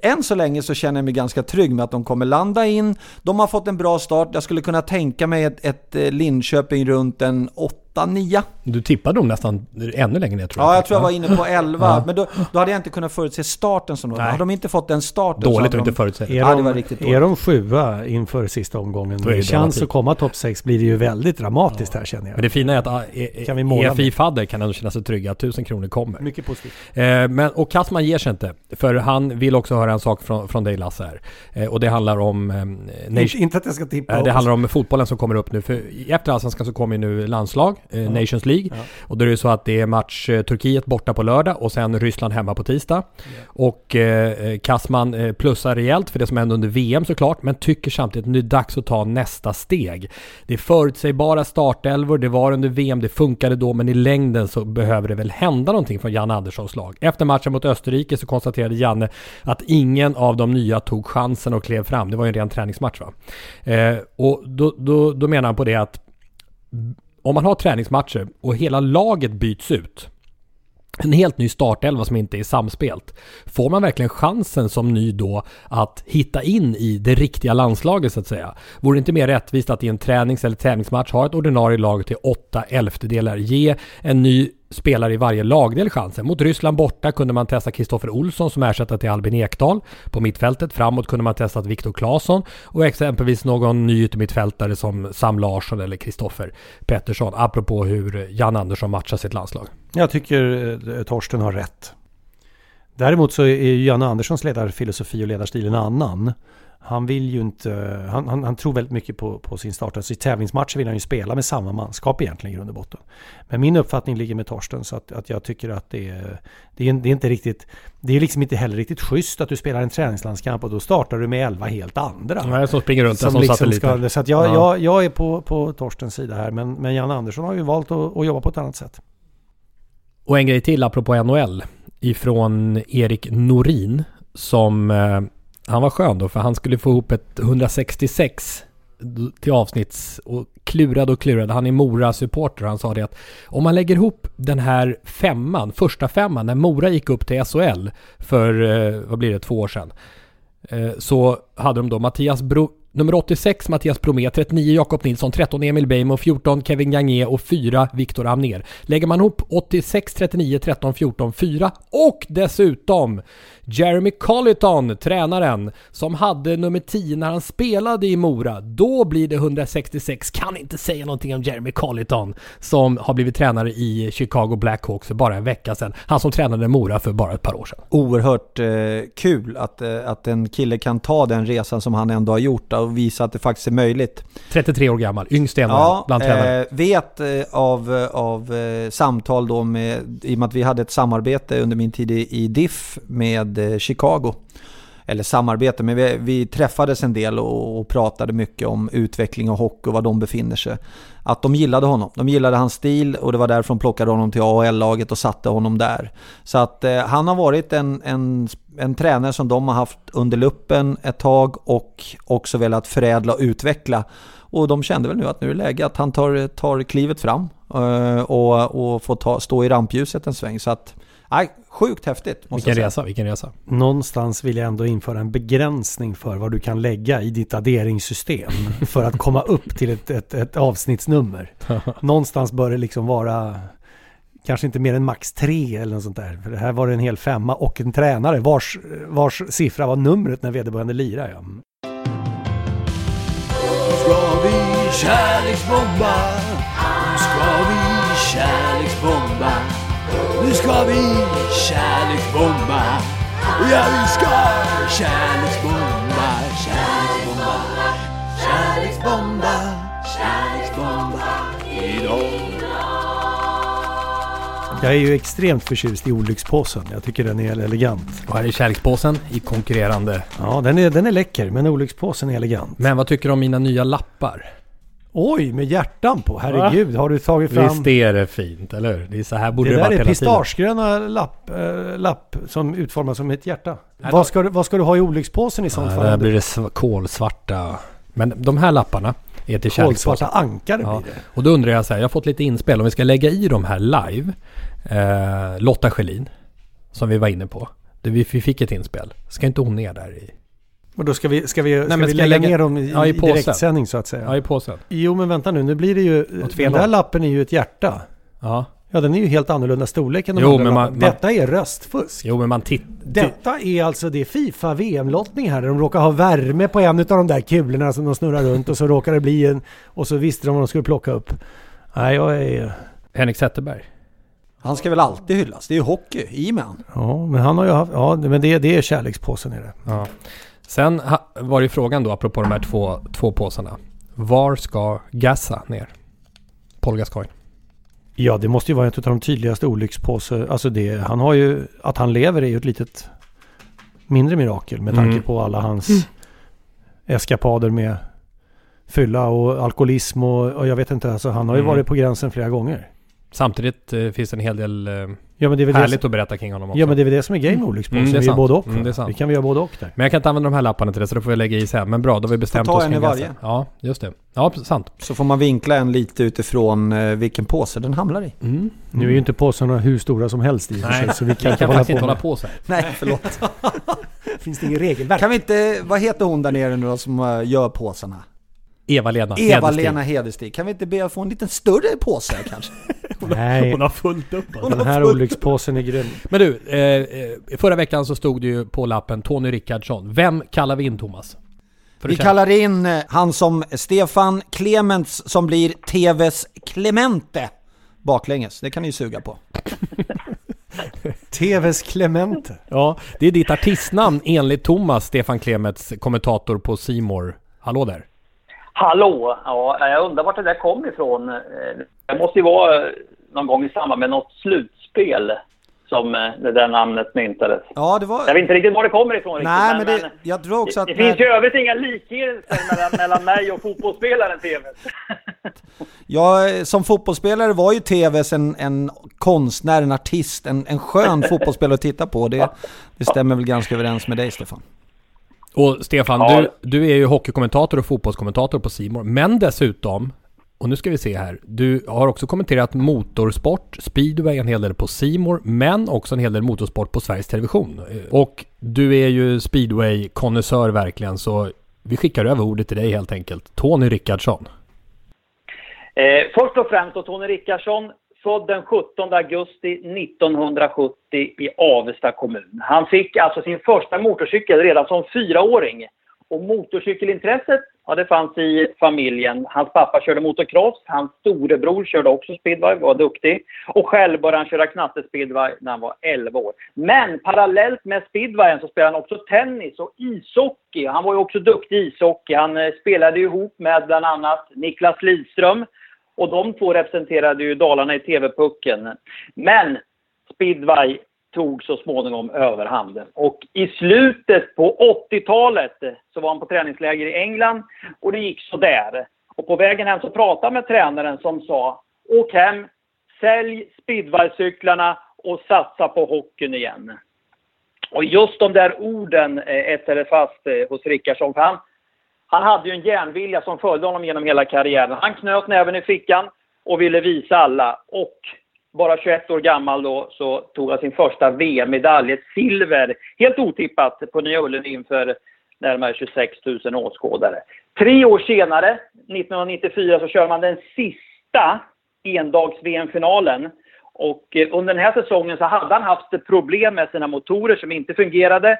än så länge så känner jag mig ganska trygg med att de kommer landa in. De har fått en bra start. Jag skulle kunna tänka mig ett, ett eh, Linköping runt en 8-9. Du tippade dem nästan ännu längre ner tror jag. Ja, jag tror jag var inne på 11. Ja. Men då, då hade jag inte kunnat förutse starten som de. Hade de inte fått den starten Dåligt att inte de, förutse det. Är, Ja, det de, var riktigt är de sjua inför sista omgången med chans att komma topp 6 blir det ju väldigt dramatiskt här känner jag. Men det fina är att ah, e- Kan vi måla EFI med? Fadder kan ändå känna sig trygga att 1000 kronor kommer. Mycket positivt. Eh, men, och Kassman ger sig inte. För han vill också höra en sak från, från dig Lasse här. Eh, och det handlar om... Eh, nation, Inte, att jag ska tippa. Eh, Det handlar om fotbollen som kommer upp nu. För efter Allsvenskan så kommer ju nu landslag. eh, Nations League. Ja. Och då är det så att det är match eh, Turkiet borta på lördag och sen Ryssland hemma på tisdag. Och eh, Kasman eh, plussar rejält för det som hände under VM såklart, men tycker samtidigt att det är dags att ta nästa steg. Det är förutsägbara startelvor, det var under VM, det funkade då, men i längden så behöver det väl hända någonting från Janne Anderssons lag. Efter matchen mot Österrike så konstaterade Janne att ingen Ingen av de nya tog chansen och klev fram. Det var ju en ren träningsmatch va. Eh, och då, då, då menar han på det att om man har träningsmatcher och hela laget byts ut en helt ny startelva som inte är samspelt. Får man verkligen chansen som ny då att hitta in i det riktiga landslaget så att säga? Vore det inte mer rättvist att i en tränings eller tävlingsmatch ha ett ordinarie lag till åtta elftedelar? Ge en ny spelare i varje lagdel chansen. Mot Ryssland borta kunde man testa Kristoffer Olsson som ersättare till Albin Ekdal. På mittfältet framåt kunde man testa Viktor Claesson och exempelvis någon ny yttermittfältare som Sam Larsson eller Kristoffer Pettersson. Apropå hur Jan Andersson matchar sitt landslag. Jag tycker eh, Torsten har rätt. Däremot så är ju Janne Anderssons ledarfilosofi och ledarstil en annan. Han vill ju inte, han, han, han tror väldigt mycket på, på sin start. Alltså i tävlingsmatcher vill han ju spela med samma manskap egentligen i grund och botten. Men min uppfattning ligger med Torsten så att, att jag tycker att det är, det är, det är inte riktigt, det är liksom inte heller riktigt schysst att du spelar en träningslandskamp och då startar du med elva helt andra. Nej, som springer runt där som, liksom satelliter. ska, så att jag, Ja. jag, jag är på, på Torstens sida här men, men Janne Andersson har ju valt att, att jobba på ett annat sätt. Och en grej till apropå NHL ifrån Erik Norin som eh, han var skön då för han skulle få ihop ett 166 till avsnitts och klurade och klurade. Han är Mora-supporter och han sa det att om man lägger ihop den här femman, första femman, när Mora gick upp till SHL för, eh, vad blir det, två år sedan. Eh, så hade de då Mattias Bro, nummer 86 Mattias Bromé, 39 Jakob Nilsson, 13 Emil Beijmo, 14 Kevin Gagné och 4 Viktor Amner. Lägger man ihop 86, 39, 13, 14, 4 och dessutom Jeremy Colliton, tränaren, som hade nummer 10 när han spelade i Mora. Då blir det 166. Kan inte säga någonting om Jeremy Colliton som har blivit tränare i Chicago Blackhawks för bara en vecka sedan. Han som tränade Mora för bara ett par år sedan. Oerhört eh, kul att, eh, att en kille kan ta den resan som han ändå har gjort och visa att det faktiskt är möjligt. 33 år gammal, yngst i Ja, bland tränare. eh, vet eh, av, av eh, samtal då med, i och med att vi hade ett samarbete under min tid i, i DIF med eh, Chicago. Eller samarbete, men vi, vi träffades en del och, och pratade mycket om utveckling och hockey och var de befinner sig. Att de gillade honom. De gillade hans stil och det var därför de plockade honom till AHL-laget och satte honom där. Så att eh, han har varit en, en, en tränare som de har haft under luppen ett tag och också velat förädla och utveckla. Och de kände väl nu att nu är det läge att han tar, tar klivet fram eh, och, och får ta, stå i rampljuset en sväng. Så att, nej, sjukt häftigt. Måste Vilken jag säga. resa, vilken resa. Någonstans vill jag ändå införa en begränsning för vad du kan lägga i ditt adderingssystem för att komma upp till ett, ett, ett avsnittsnummer. Någonstans bör det liksom vara kanske inte mer än max tre eller något sånt där. För det här var det en hel femma och en tränare vars, vars siffra var numret när vederbörande lirade. Ja. ska vi kärleksbomba ska vi kärleksbomba Nu ska vi kärleksbomba Ja, vi ska kärleksbomba Kärleksbomba Kärleksbomba Kärleksbomba idag Jag är ju extremt förtjust i olyckspåsen. Jag tycker den är elegant. Och här är kärlekspåsen i konkurrerande. Ja, den är, den är läcker men olyckspåsen är elegant. Men vad tycker du om mina nya lappar? Oj, med hjärtan på. Herregud, har du tagit fram... Visst är det fint, eller hur? Det är så här borde Det det, där varit är hela tiden. pistagegröna lapp, äh, lapp som utformas som ett hjärta. Vad ska, du, vad ska du ha i olyckspåsen i sånt Ja, fall? där blir det sv- kolsvarta. Men de här lapparna är till kärlekspåsen. Kolsvarta ankare Ja. blir det. Och då undrar jag så här, jag har fått lite inspel. Om vi ska lägga i de här live. Eh, Lotta Schelin, som vi var inne på. Det vi, vi fick ett inspel. Ska inte hon ner där i? Och då ska vi, ska vi, ska vi ska lägga, lägga- ner dem i, Ja, i direktsändning så att säga? Ja, i påsen. Jo, men vänta nu. Nu blir det ju... Den där lappen är ju ett hjärta. Ja. Ja, den är ju helt annorlunda storlek än de Jo, andra men man- man- Detta är röstfusk. Jo, men man tittar... Detta är alltså det Fifa VM-lottning här. där De råkar ha värme på en av de där kulorna som de snurrar runt och så råkar det bli en... Och så visste de vad de skulle plocka upp. Nej, jag är... Henrik Zetterberg. Han ska väl alltid hyllas. Det är ju hockey i med han. Ja, men han har ju haft... Ja, men det, det är kärlekspåsen är det. Ja. Sen var det frågan då, apropå de här två, två påsarna. Var ska Gassa ner? Paul Gascoigne. Ja, det måste ju vara ett av de tydligaste olyckspåse. Alltså det, han har ju, att han lever är ju ett litet mindre mirakel med tanke Mm. på alla hans eskapader med fylla och alkoholism och, och jag vet inte, alltså han har ju Mm. varit på gränsen flera gånger. Samtidigt eh, finns det en hel del eh, Ja men det är väl det härligt som, att berätta kring honom också. ja, men det är väl det som är grejen med olyckspåse. Mm, det är vi gör både och. Mm, det är sant. Vi kan väl göra både och där. Men jag kan inte använda de här lapparna till det så det får jag lägga i sen. Men bra, då har vi bestämt ta oss en i det varje. sen. Ja, just det. Ja, sant. Så får man vinkla en lite utifrån eh, vilken påse den hamnar i. Nu är ju inte påsarna hur stora som helst i och för sig, så vi kan, Vi inte kan hålla faktiskt på inte hålla på så här. Nej, förlåt. Finns det inget regelverk? kan vi inte, vad heter hon där nere nu då som eh, gör påsarna? Eva-Lena Eva-Lena Hedestig. Kan vi inte be att få en lite större påse kanske? Nej, Hon har fullt upp alltså. den här olyckspåsen är grym. Men du, eh, eh, förra veckan så stod det ju på lappen Tony Rickardsson. Vem kallar vi in Thomas? Vi kallar in eh, han som Stefan Clements som blir TVs Clemente baklänges. Det kan ni ju suga på. TVs Clemente. Ja, det är ditt artistnamn enligt Thomas, Stefan Klemets, kommentator på Simor. Hallå där. Hallå! Ja, jag undrar vart det där kom ifrån. Eh, Det måste ju vara eh, någon gång i samband med något slutspel som eh, det där namnet myntades. Ja, det var... Jag vet inte riktigt var det kommer ifrån Nej, riktigt, men det, jag tror också det, att... det finns ju övrigt inga likheter mellan, mellan mig och fotbollsspelaren TV. Eh, som fotbollsspelare var ju TVs en, en konstnär, en artist, en, en skön fotbollsspelare att titta på. Det, det stämmer väl ganska överens med dig Stefan? Och Stefan, Ja. du, du är ju hockeykommentator och fotbollskommentator på Simor. Men dessutom, och nu ska vi se här. Du har också kommenterat motorsport, speedway en hel del på Simor, men också en hel del motorsport på Sveriges Television. Eh, Och du är ju speedway-konnässör verkligen, så vi skickar över ordet till dig helt enkelt. Tony Rickardsson. Eh, först och främst då Tony Rickardsson, född den 17 augusti 1970 i Avesta kommun. Han fick alltså sin första motorcykel redan som fyraåring. Och motorcykelintresset, ja det fanns i familjen. Hans pappa körde motocross, hans storebror körde också speedway, var duktig. Och själv började han köra knattespeedway när han var 11 år. Men parallellt med speedwayen så spelade han också tennis och ishockey. Han var ju också duktig i ishockey. Han eh, spelade ihop med bland annat Niklas Lidström. Och de två representerade ju Dalarna i TV-pucken. Men speedway tog så småningom överhanden. Och i slutet på 80-talet så var han på träningsläger i England och det gick så där. Och på vägen hem så pratade jag med tränaren som sa Åk hem, sälj speedwaycyklarna och satsa på hockeyn igen. Och just de där orden eh, etsade fast eh, hos Rickardsson. För han, han hade ju en järnvilja som följde honom genom hela karriären. Han knöt näven i fickan och ville visa alla. Och bara 21 år gammal då så tog han sin första VM-medalj, ett silver, helt otippat på Nya Ullevi inför närmare 26 000 åskådare. Tre år senare, 1994, så kör man den sista endags-VM-finalen. Och eh, under den här säsongen så hade han haft problem med sina motorer som inte fungerade.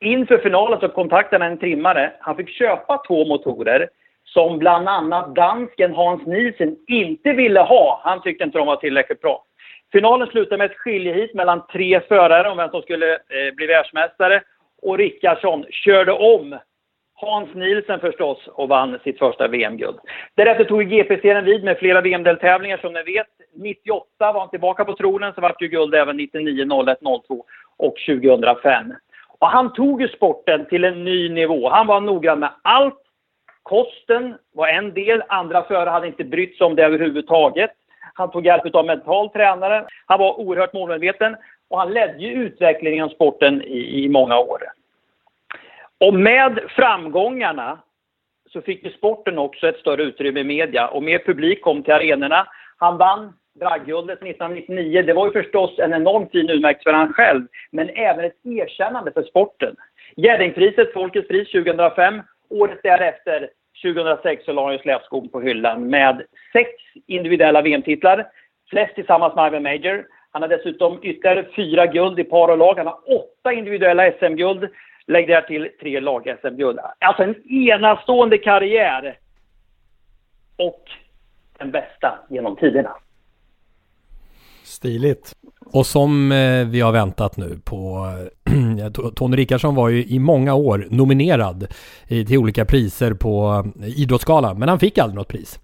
Inför finalen så kontaktade han en trimmare. Han fick köpa två motorer som bland annat dansken Hans Nielsen inte ville ha. Han tyckte inte de var tillräckligt bra. Finalen slutade med ett skiljehit mellan tre förare om vem som skulle eh, bli världsmästare. Och Rickardsson körde om Hans Nielsen förstås och vann sitt första VM-guld. Därefter tog GP-serien vid med flera VM-deltävlingar som ni vet. 98 var han tillbaka på tronen, så vart ju guld även 99, 01, 02 och 2005. Och han tog ju sporten till en ny nivå. Han var noggrann med allt. Kosten var en del, andra förare hade inte brytt sig om det överhuvudtaget. Han tog hjälp av mental tränare. Han var oerhört målmedveten och han ledde ju utvecklingen av sporten i, i många år. Och med framgångarna så fick ju sporten också ett större utrymme i media och mer publik kom till arenorna. Han vann Bragdguldet 1999. Det var ju förstås en enormt fin utmärkelse för han själv, men även ett erkännande för sporten. Gärdingpriset, Folkets pris 2005. Året därefter, 2006, så la han ju släpskon på hyllan med sex individuella VM-titlar. Flest tillsammans med Ivan Major. Han har dessutom ytterligare fyra guld i par och lag. Han har åtta individuella SM-guld. Lägg där till tre lag-SM-guld. Alltså en enastående karriär. Och den bästa genom tiderna. Stiligt. Och som eh, vi har väntat nu på, Tony Rickardsson var ju i många år nominerad till olika priser på Idrottsgalan, men han fick aldrig något pris.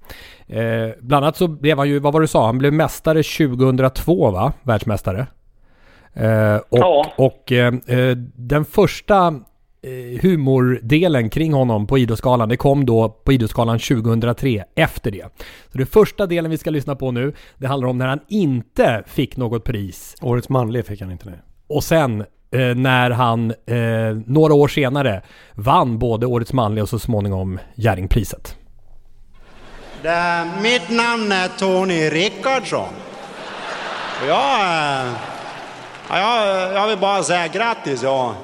Eh, bland annat så blev han ju, vad var det du sa, han blev mästare 2002 va? Världsmästare. Eh, och, ja. och eh, den första eh, humordelen kring honom på Idrottsgalan, det kom då på Idrottsgalan 2003 efter det. Så det första delen vi ska lyssna på nu, det handlar om när han inte fick något pris. Årets manlig fick han inte det. Och sen eh, när han eh, några år senare vann både Årets manliga och så småningom Jerringpriset. Det, mitt namn är Tony Rickardsson. Jag, eh, jag, jag vill bara säga grattis ja,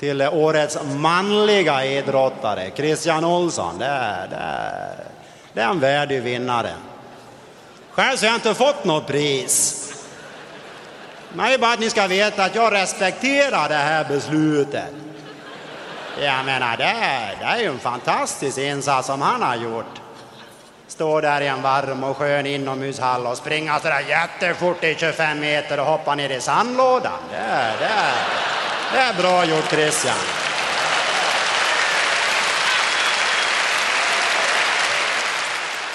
till årets manliga idrottare, Christian Olsson. Det, det, det är en värdig vinnare. Själv så har jag inte fått något pris. Men det är bara att ni ska veta att jag respekterar det här beslutet. Jag menar, det, det är ju en fantastisk insats som han har gjort stå där i en varm och skön inomhushall och springa sådär jättefort i 25 meter och hoppa ner i sandlådan. Det är, det är, det är bra gjort Christian.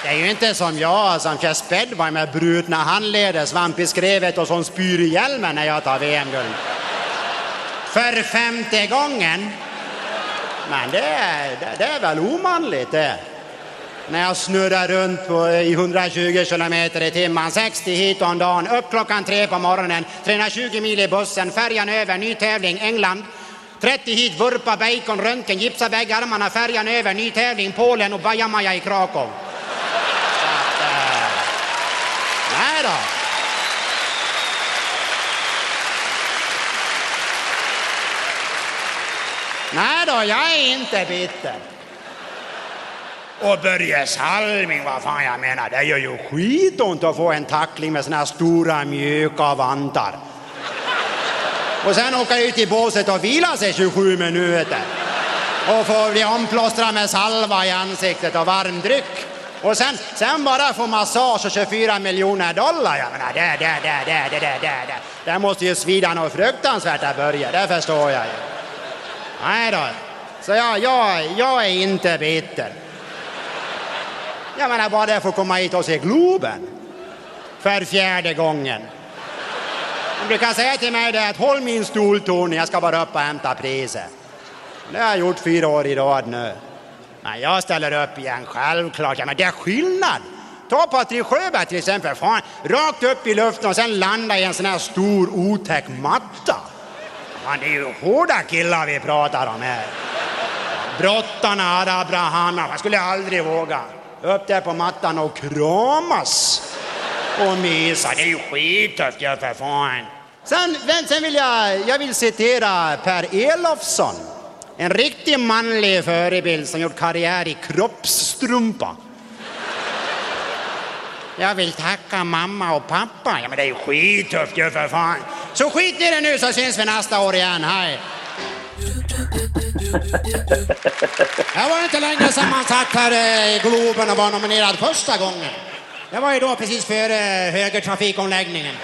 Det är ju inte som jag som kör speedway med brutna handleder, svamp i skrevet och som spyr i hjälmen när jag tar VM-guld. För femte gången. Men det är, det, det är väl omanligt det när jag snurrar runt på, eh, i 120 kilometer i timmen, 60 hit om dagen, upp klockan tre på morgonen, 320 mil i bussen, färjan över, ny tävling, England. 30 hit, vurpa, bacon, röntgen, gipsa bägge armarna, färjan över, ny tävling, Polen och bajamaja i Krakow. Nej då. Nej då, jag är inte bitter. Och Börje Salming, vad fan jag menar, det gör ju skitont att få en tackling med såna här stora mjuka vantar. Och sen åka ut i båset och vila sig 27 minuter. Och få bli omplåstrad med salva i ansiktet och varm dryck. Och sen, sen bara få massage och 24 miljoner dollar. Jag menar, det, det, det, det, det, det, det, det. Det måste ju svida något fruktansvärt att börja, det förstår jag ju. Nej då. Så jag, jag, jag är inte bitter. Jag menar bara det för att komma hit och se Globen. För fjärde gången. De brukar säga till mig det att håll min stol Tony, jag ska bara upp och hämta priset. Det har jag gjort fyra år i rad nu. Men jag ställer upp igen, självklart. Ja, men det är skillnad. Ta Patrik Sjöberg till exempel. Fan, rakt upp i luften och sen landa i en sån här stor otäck matta. Man, det är ju hårda killar vi pratar om här. Brottarna, Abraham, man skulle aldrig våga upp där på mattan och kramas och mysa. Det är ju skittufft ju för fan. Sen, sen vill jag, jag vill citera Per Elofsson. En riktig manlig förebild som gjort karriär i kroppsstrumpa. Jag vill tacka mamma och pappa. Ja men det är ju skittufft ju för fan. Så skit i det nu så syns vi nästa år igen. Hej! Det var inte länge sedan man satt här eh, i Globen och var nominerad första gången. Det var ju då precis före eh, högertrafikomläggningen.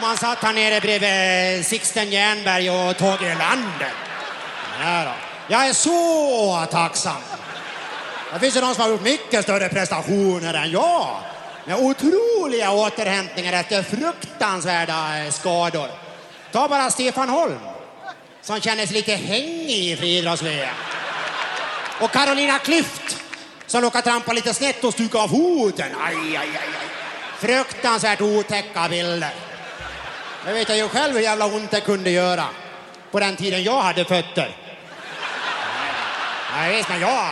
Man satt här nere bredvid eh, Sixten Jernberg och Tage Erlander. Ja, Jag är så tacksam. Det finns ju de som har gjort mycket större prestationer än jag. Med otroliga återhämtningar efter fruktansvärda skador. Ta bara Stefan Holm som känner sig lite hängig i friidrotts-VM. Och Carolina Klüft som råkar trampa lite snett och stuka av foten. Aj, aj, aj, aj. Fruktansvärt otäcka bilder. Jag vet ju själv hur jävla ont det kunde göra på den tiden jag hade fötter. Nej, visst, men jag...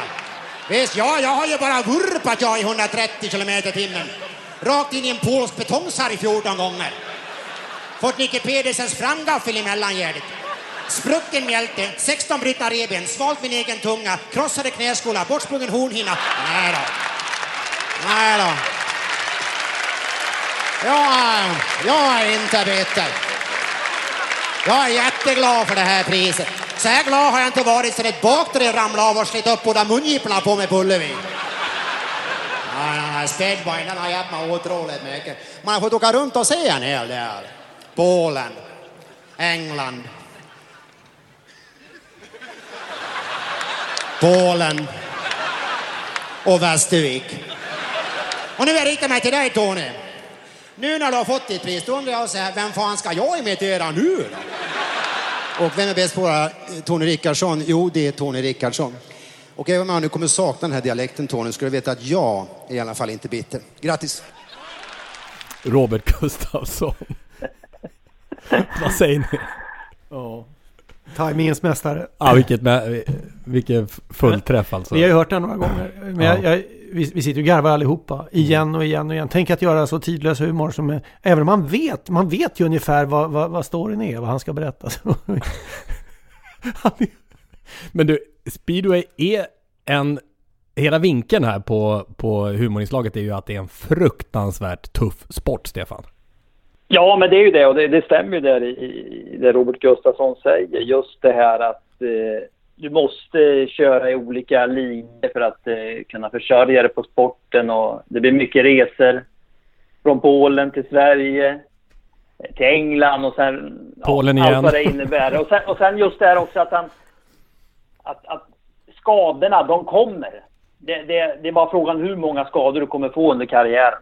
Visst, ja, jag har ju bara vurpat jag i 130 kilometer timmen. Rakt in i en polsk betongsarg 14 gånger. Fått Nicke Pedersens framgaffel i mellangärdet. Sprucken mjälte, 16 brutna revben, svalt min egen tunga, krossade knäskålar, bortsprungen hornhinna. Nej då. Nej då. Jag, jag är inte bitter. Jag är jätteglad för det här priset. Så här glad har jag inte varit sedan ett bakdörr ramlade av och slet upp båda mungiporna på mig på Ullevi. Spädbojnen har hjälpt mig otroligt mycket. Man har fått åka runt och se en hel del. Polen, England, Polen och Västervik. Och nu vill jag rikta mig till dig Tony. Nu när du har fått ditt pris, då undrar jag så här, vem fan ska jag imitera nu då? Och vem är bäst på det? Tony Rickardsson? Jo, det är Tony Rickardsson. Och även om jag nu kommer sakna den här dialekten Tony, ska du veta att jag är i alla fall inte bitter. Grattis! Robert Gustafsson. Vad säger ni? Ja. Timingens mästare. Ja, vilket vilken fullträff alltså. Vi har ju hört den några gånger. Men jag, jag, vi, vi sitter och garvar allihopa. Igen och igen och igen. Tänk att göra så tidlös humor som... är- Även om man vet, man vet ju ungefär vad, vad, vad storyn är, vad han ska berätta. Men du, speedway är en... Hela vinkeln här på, på humorinslaget är ju att det är en fruktansvärt tuff sport, Stefan. Ja, men det är ju det och det, det stämmer ju där i, i det Robert Gustafsson säger. Just det här att eh, du måste köra i olika linjer för att eh, kunna försörja dig på sporten och det blir mycket resor från Polen till Sverige, eh, till England och sen Polen ja, igen. allt vad det innebär. Och sen, och sen just det här också att han att, att skadorna, de kommer. Det, det, det är bara frågan hur många skador du kommer få under karriären.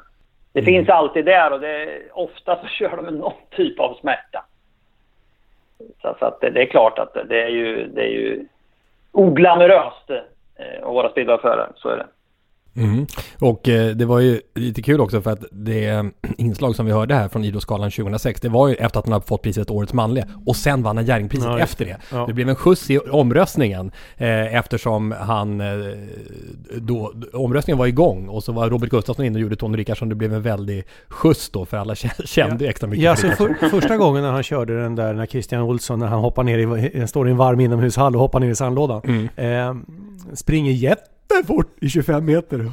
Det Mm. finns alltid där och det, ofta så kör de med någon typ av smärta. Så, så att det, det är klart att det är ju, det är ju oglamoröst eh, att vara speedwayförare, så är det. Mm. Och eh, det var ju lite kul också för att det inslag som vi hörde här från Idrottsgalan 2006 det var ju efter att han hade fått priset Årets manliga och sen vann han Jerringpriset Ja, efter det. det. Ja. Det blev en skjuts i omröstningen eh, eftersom han eh, då, omröstningen var igång och så var Robert Gustafsson inne och gjorde Tony Rickardsson. Det blev en väldig skjuts då för alla kä- kände extra mycket Ja, alltså för, första gången när han körde den där när Christian Olsson, när han hoppar ner i, står i en varm inomhushall och hoppar ner i sandlådan. Eh, springer jättefort i 25 meter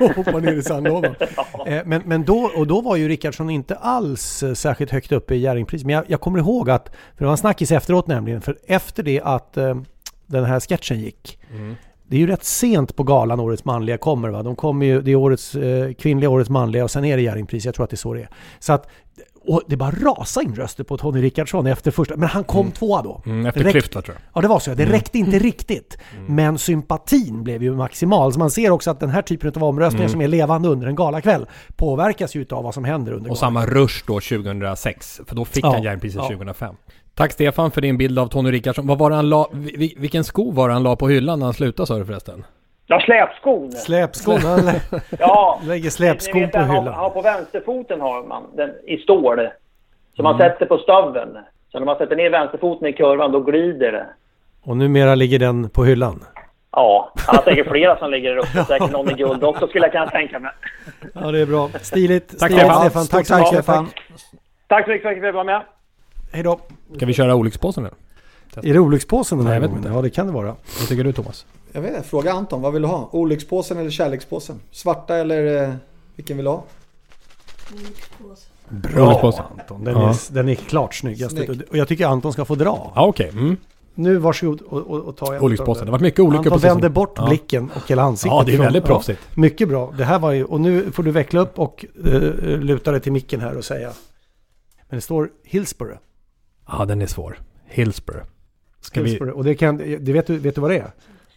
och hoppar ner i sandlådan. Eh, men, men då, och då var ju Rickardsson inte alls eh, särskilt högt uppe i Jerringpriset. Men jag, jag kommer ihåg att, för det var en snackis efteråt nämligen, för efter det att eh, den här sketchen gick, det är ju rätt sent på galan Årets manliga kommer va? De kommer ju, det är årets eh, kvinnliga Årets manliga och sen är det Jerringpris, jag tror att det är så det är. Så att, och det bara rasade in röster på Tony Rickardsson efter första, men han kom tvåa då. Mm, efter Det räck- tror jag. Ja det var så, det Mm. räckte inte riktigt. Men sympatin blev ju maximal. Så man ser också att den här typen av omröstningar Mm. som är levande under en galakväll påverkas ju av vad som händer under Och samma rush då 2006, för då fick Ja, han Jerringpriset ja. 2005. Tack Stefan för din bild av Tony Rickardsson. Vad var han la, vi- vilken sko var han la på hyllan när han slutade sa du förresten? Ja, släpskon. Släpskon, han lä- Ja. lägger släpskon vet, på hyllan. har på vänsterfoten har man den i stål. Som man Mm. sätter på stöveln. Så när man sätter ner vänsterfoten i kurvan då glider det. Och numera ligger den på hyllan. Ja, han har säkert flera som ligger där uppe. Säkert någon i guld också skulle jag kunna tänka mig. Ja det är bra. Stiligt. Tack, Stiligt, Stefan. Stefan. Tack tack. Stefan. Tack så mycket för att jag fick vara med. Hej då. Ska vi köra olyckspåsen nu? Är det olyckspåsen den Nej, här jag vet gången? inte. Ja det kan det vara. Vad tycker du Thomas? Jag vet inte, fråga Anton. Vad vill du ha? Olyckspåsen eller kärlekspåsen? Svarta eller eh, vilken vill du ha? Bra Olyckspåsen. Anton. Den, Ja. är, den är klart snyggast. Snygg. Och jag tycker Anton ska få dra. Ja okej. Mm. Nu varsågod och, och, och ta en Olyckspåsen. Det har varit mycket olyckor Anton vänder bort Ja. blicken och hela ansiktet. Ja, det är väldigt proffsigt. mycket bra. Det här var ju, och nu får du veckla upp och uh, luta dig till micken här och säga. Men det står Hillsborough. Ja den är svår. Hillsborough. Ska vi... Hillsborough. Och det, kan, det vet, du, vet du vad det är?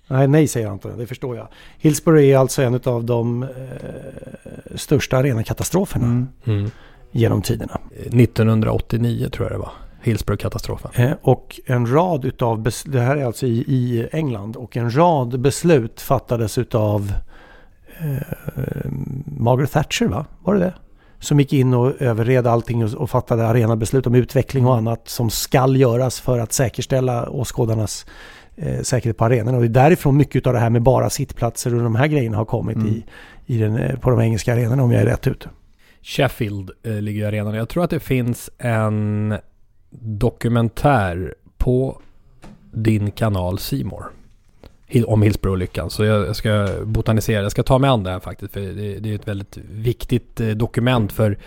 Nej, nej säger Anton, det förstår jag. Hillsborough är alltså en av de eh, största arenakatastroferna Mm. genom tiderna. 1989 tror jag det var. Hillsborough-katastrofen. Eh, och en rad utav, det här är alltså i, i England, och en rad beslut fattades utav eh, Margaret Thatcher va? Var det det? Som gick in och överred allting och, och fattade arenabeslut om utveckling och annat som skall göras för att säkerställa åskådarnas eh, säkerhet på arenorna. Och det är därifrån mycket av det här med bara sittplatser och de här grejerna har kommit i, i den, eh, på de engelska arenorna om jag är rätt ute. Sheffield eh, ligger i arenan. Jag tror att det finns en dokumentär på din kanal Simor om Hillsborough-olyckan. Så jag, ska botanisera, jag ska ta mig an det här faktiskt. För det, det är ett väldigt viktigt eh, dokument för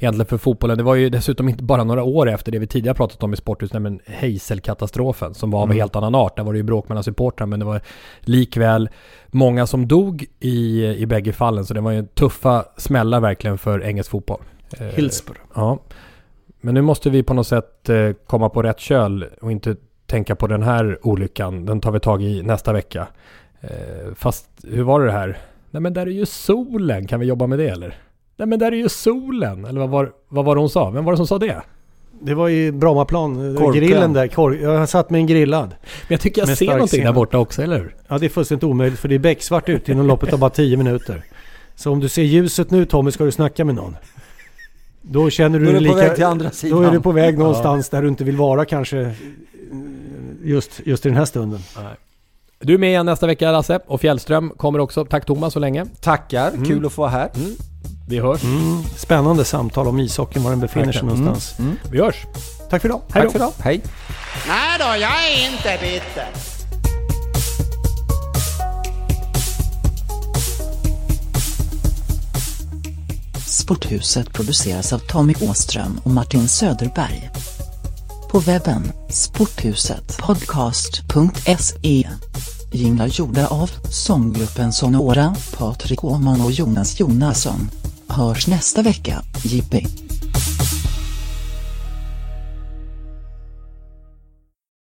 egentligen för fotbollen. Det var ju dessutom inte bara några år efter det vi tidigare pratat om i Sporthuset, nämligen Heysel-katastrofen som var av mm. helt annan art. Där var det ju bråk mellan supportrar men det var likväl många som dog i, i bägge fallen. Så det var ju tuffa smällar verkligen för engelsk fotboll. Eh, Hillsborough. Ja. Men nu måste vi på något sätt eh, komma på rätt köl och inte tänka på den här olyckan. Den tar vi tag i nästa vecka. Eh, fast hur var det här? Nej men där är ju solen, kan vi jobba med det eller? Nej men där är ju solen, eller vad var, vad var det hon sa? Vem var det som sa det? Det var i Brommaplan, Korken. grillen där. Kork. Jag satt med en grillad. Men jag tycker jag ser någonting där borta också, eller hur? Ja, det är fullständigt omöjligt för det är becksvart ute inom loppet av bara 10 minuter. Så om du ser ljuset nu Tommy ska du snacka med någon. Då känner du dig lika... Då är du på väg till andra sidan. Då är du på väg någonstans ja. där du inte vill vara kanske just, just i den här stunden. Nej. Du är med igen nästa vecka Lasse och Fjällström kommer också. Tack Thomas så länge. Tackar, mm. kul att få vara här. Mm. Vi hörs. Mm. Spännande samtal om ishockeyn, var den befinner sig någonstans. Mm. Mm. Vi hörs. Tack för idag. Hej Tack för idag. Hej. Nej då, jag är inte bitter. Sporthuset produceras av Tommy Åström och Martin Söderberg. På webben sporthusetpodcast.se Jinglar gjorda av sånggruppen Sonora, Patrik Åman och Jonas Jonasson. Hörs nästa vecka, jippi!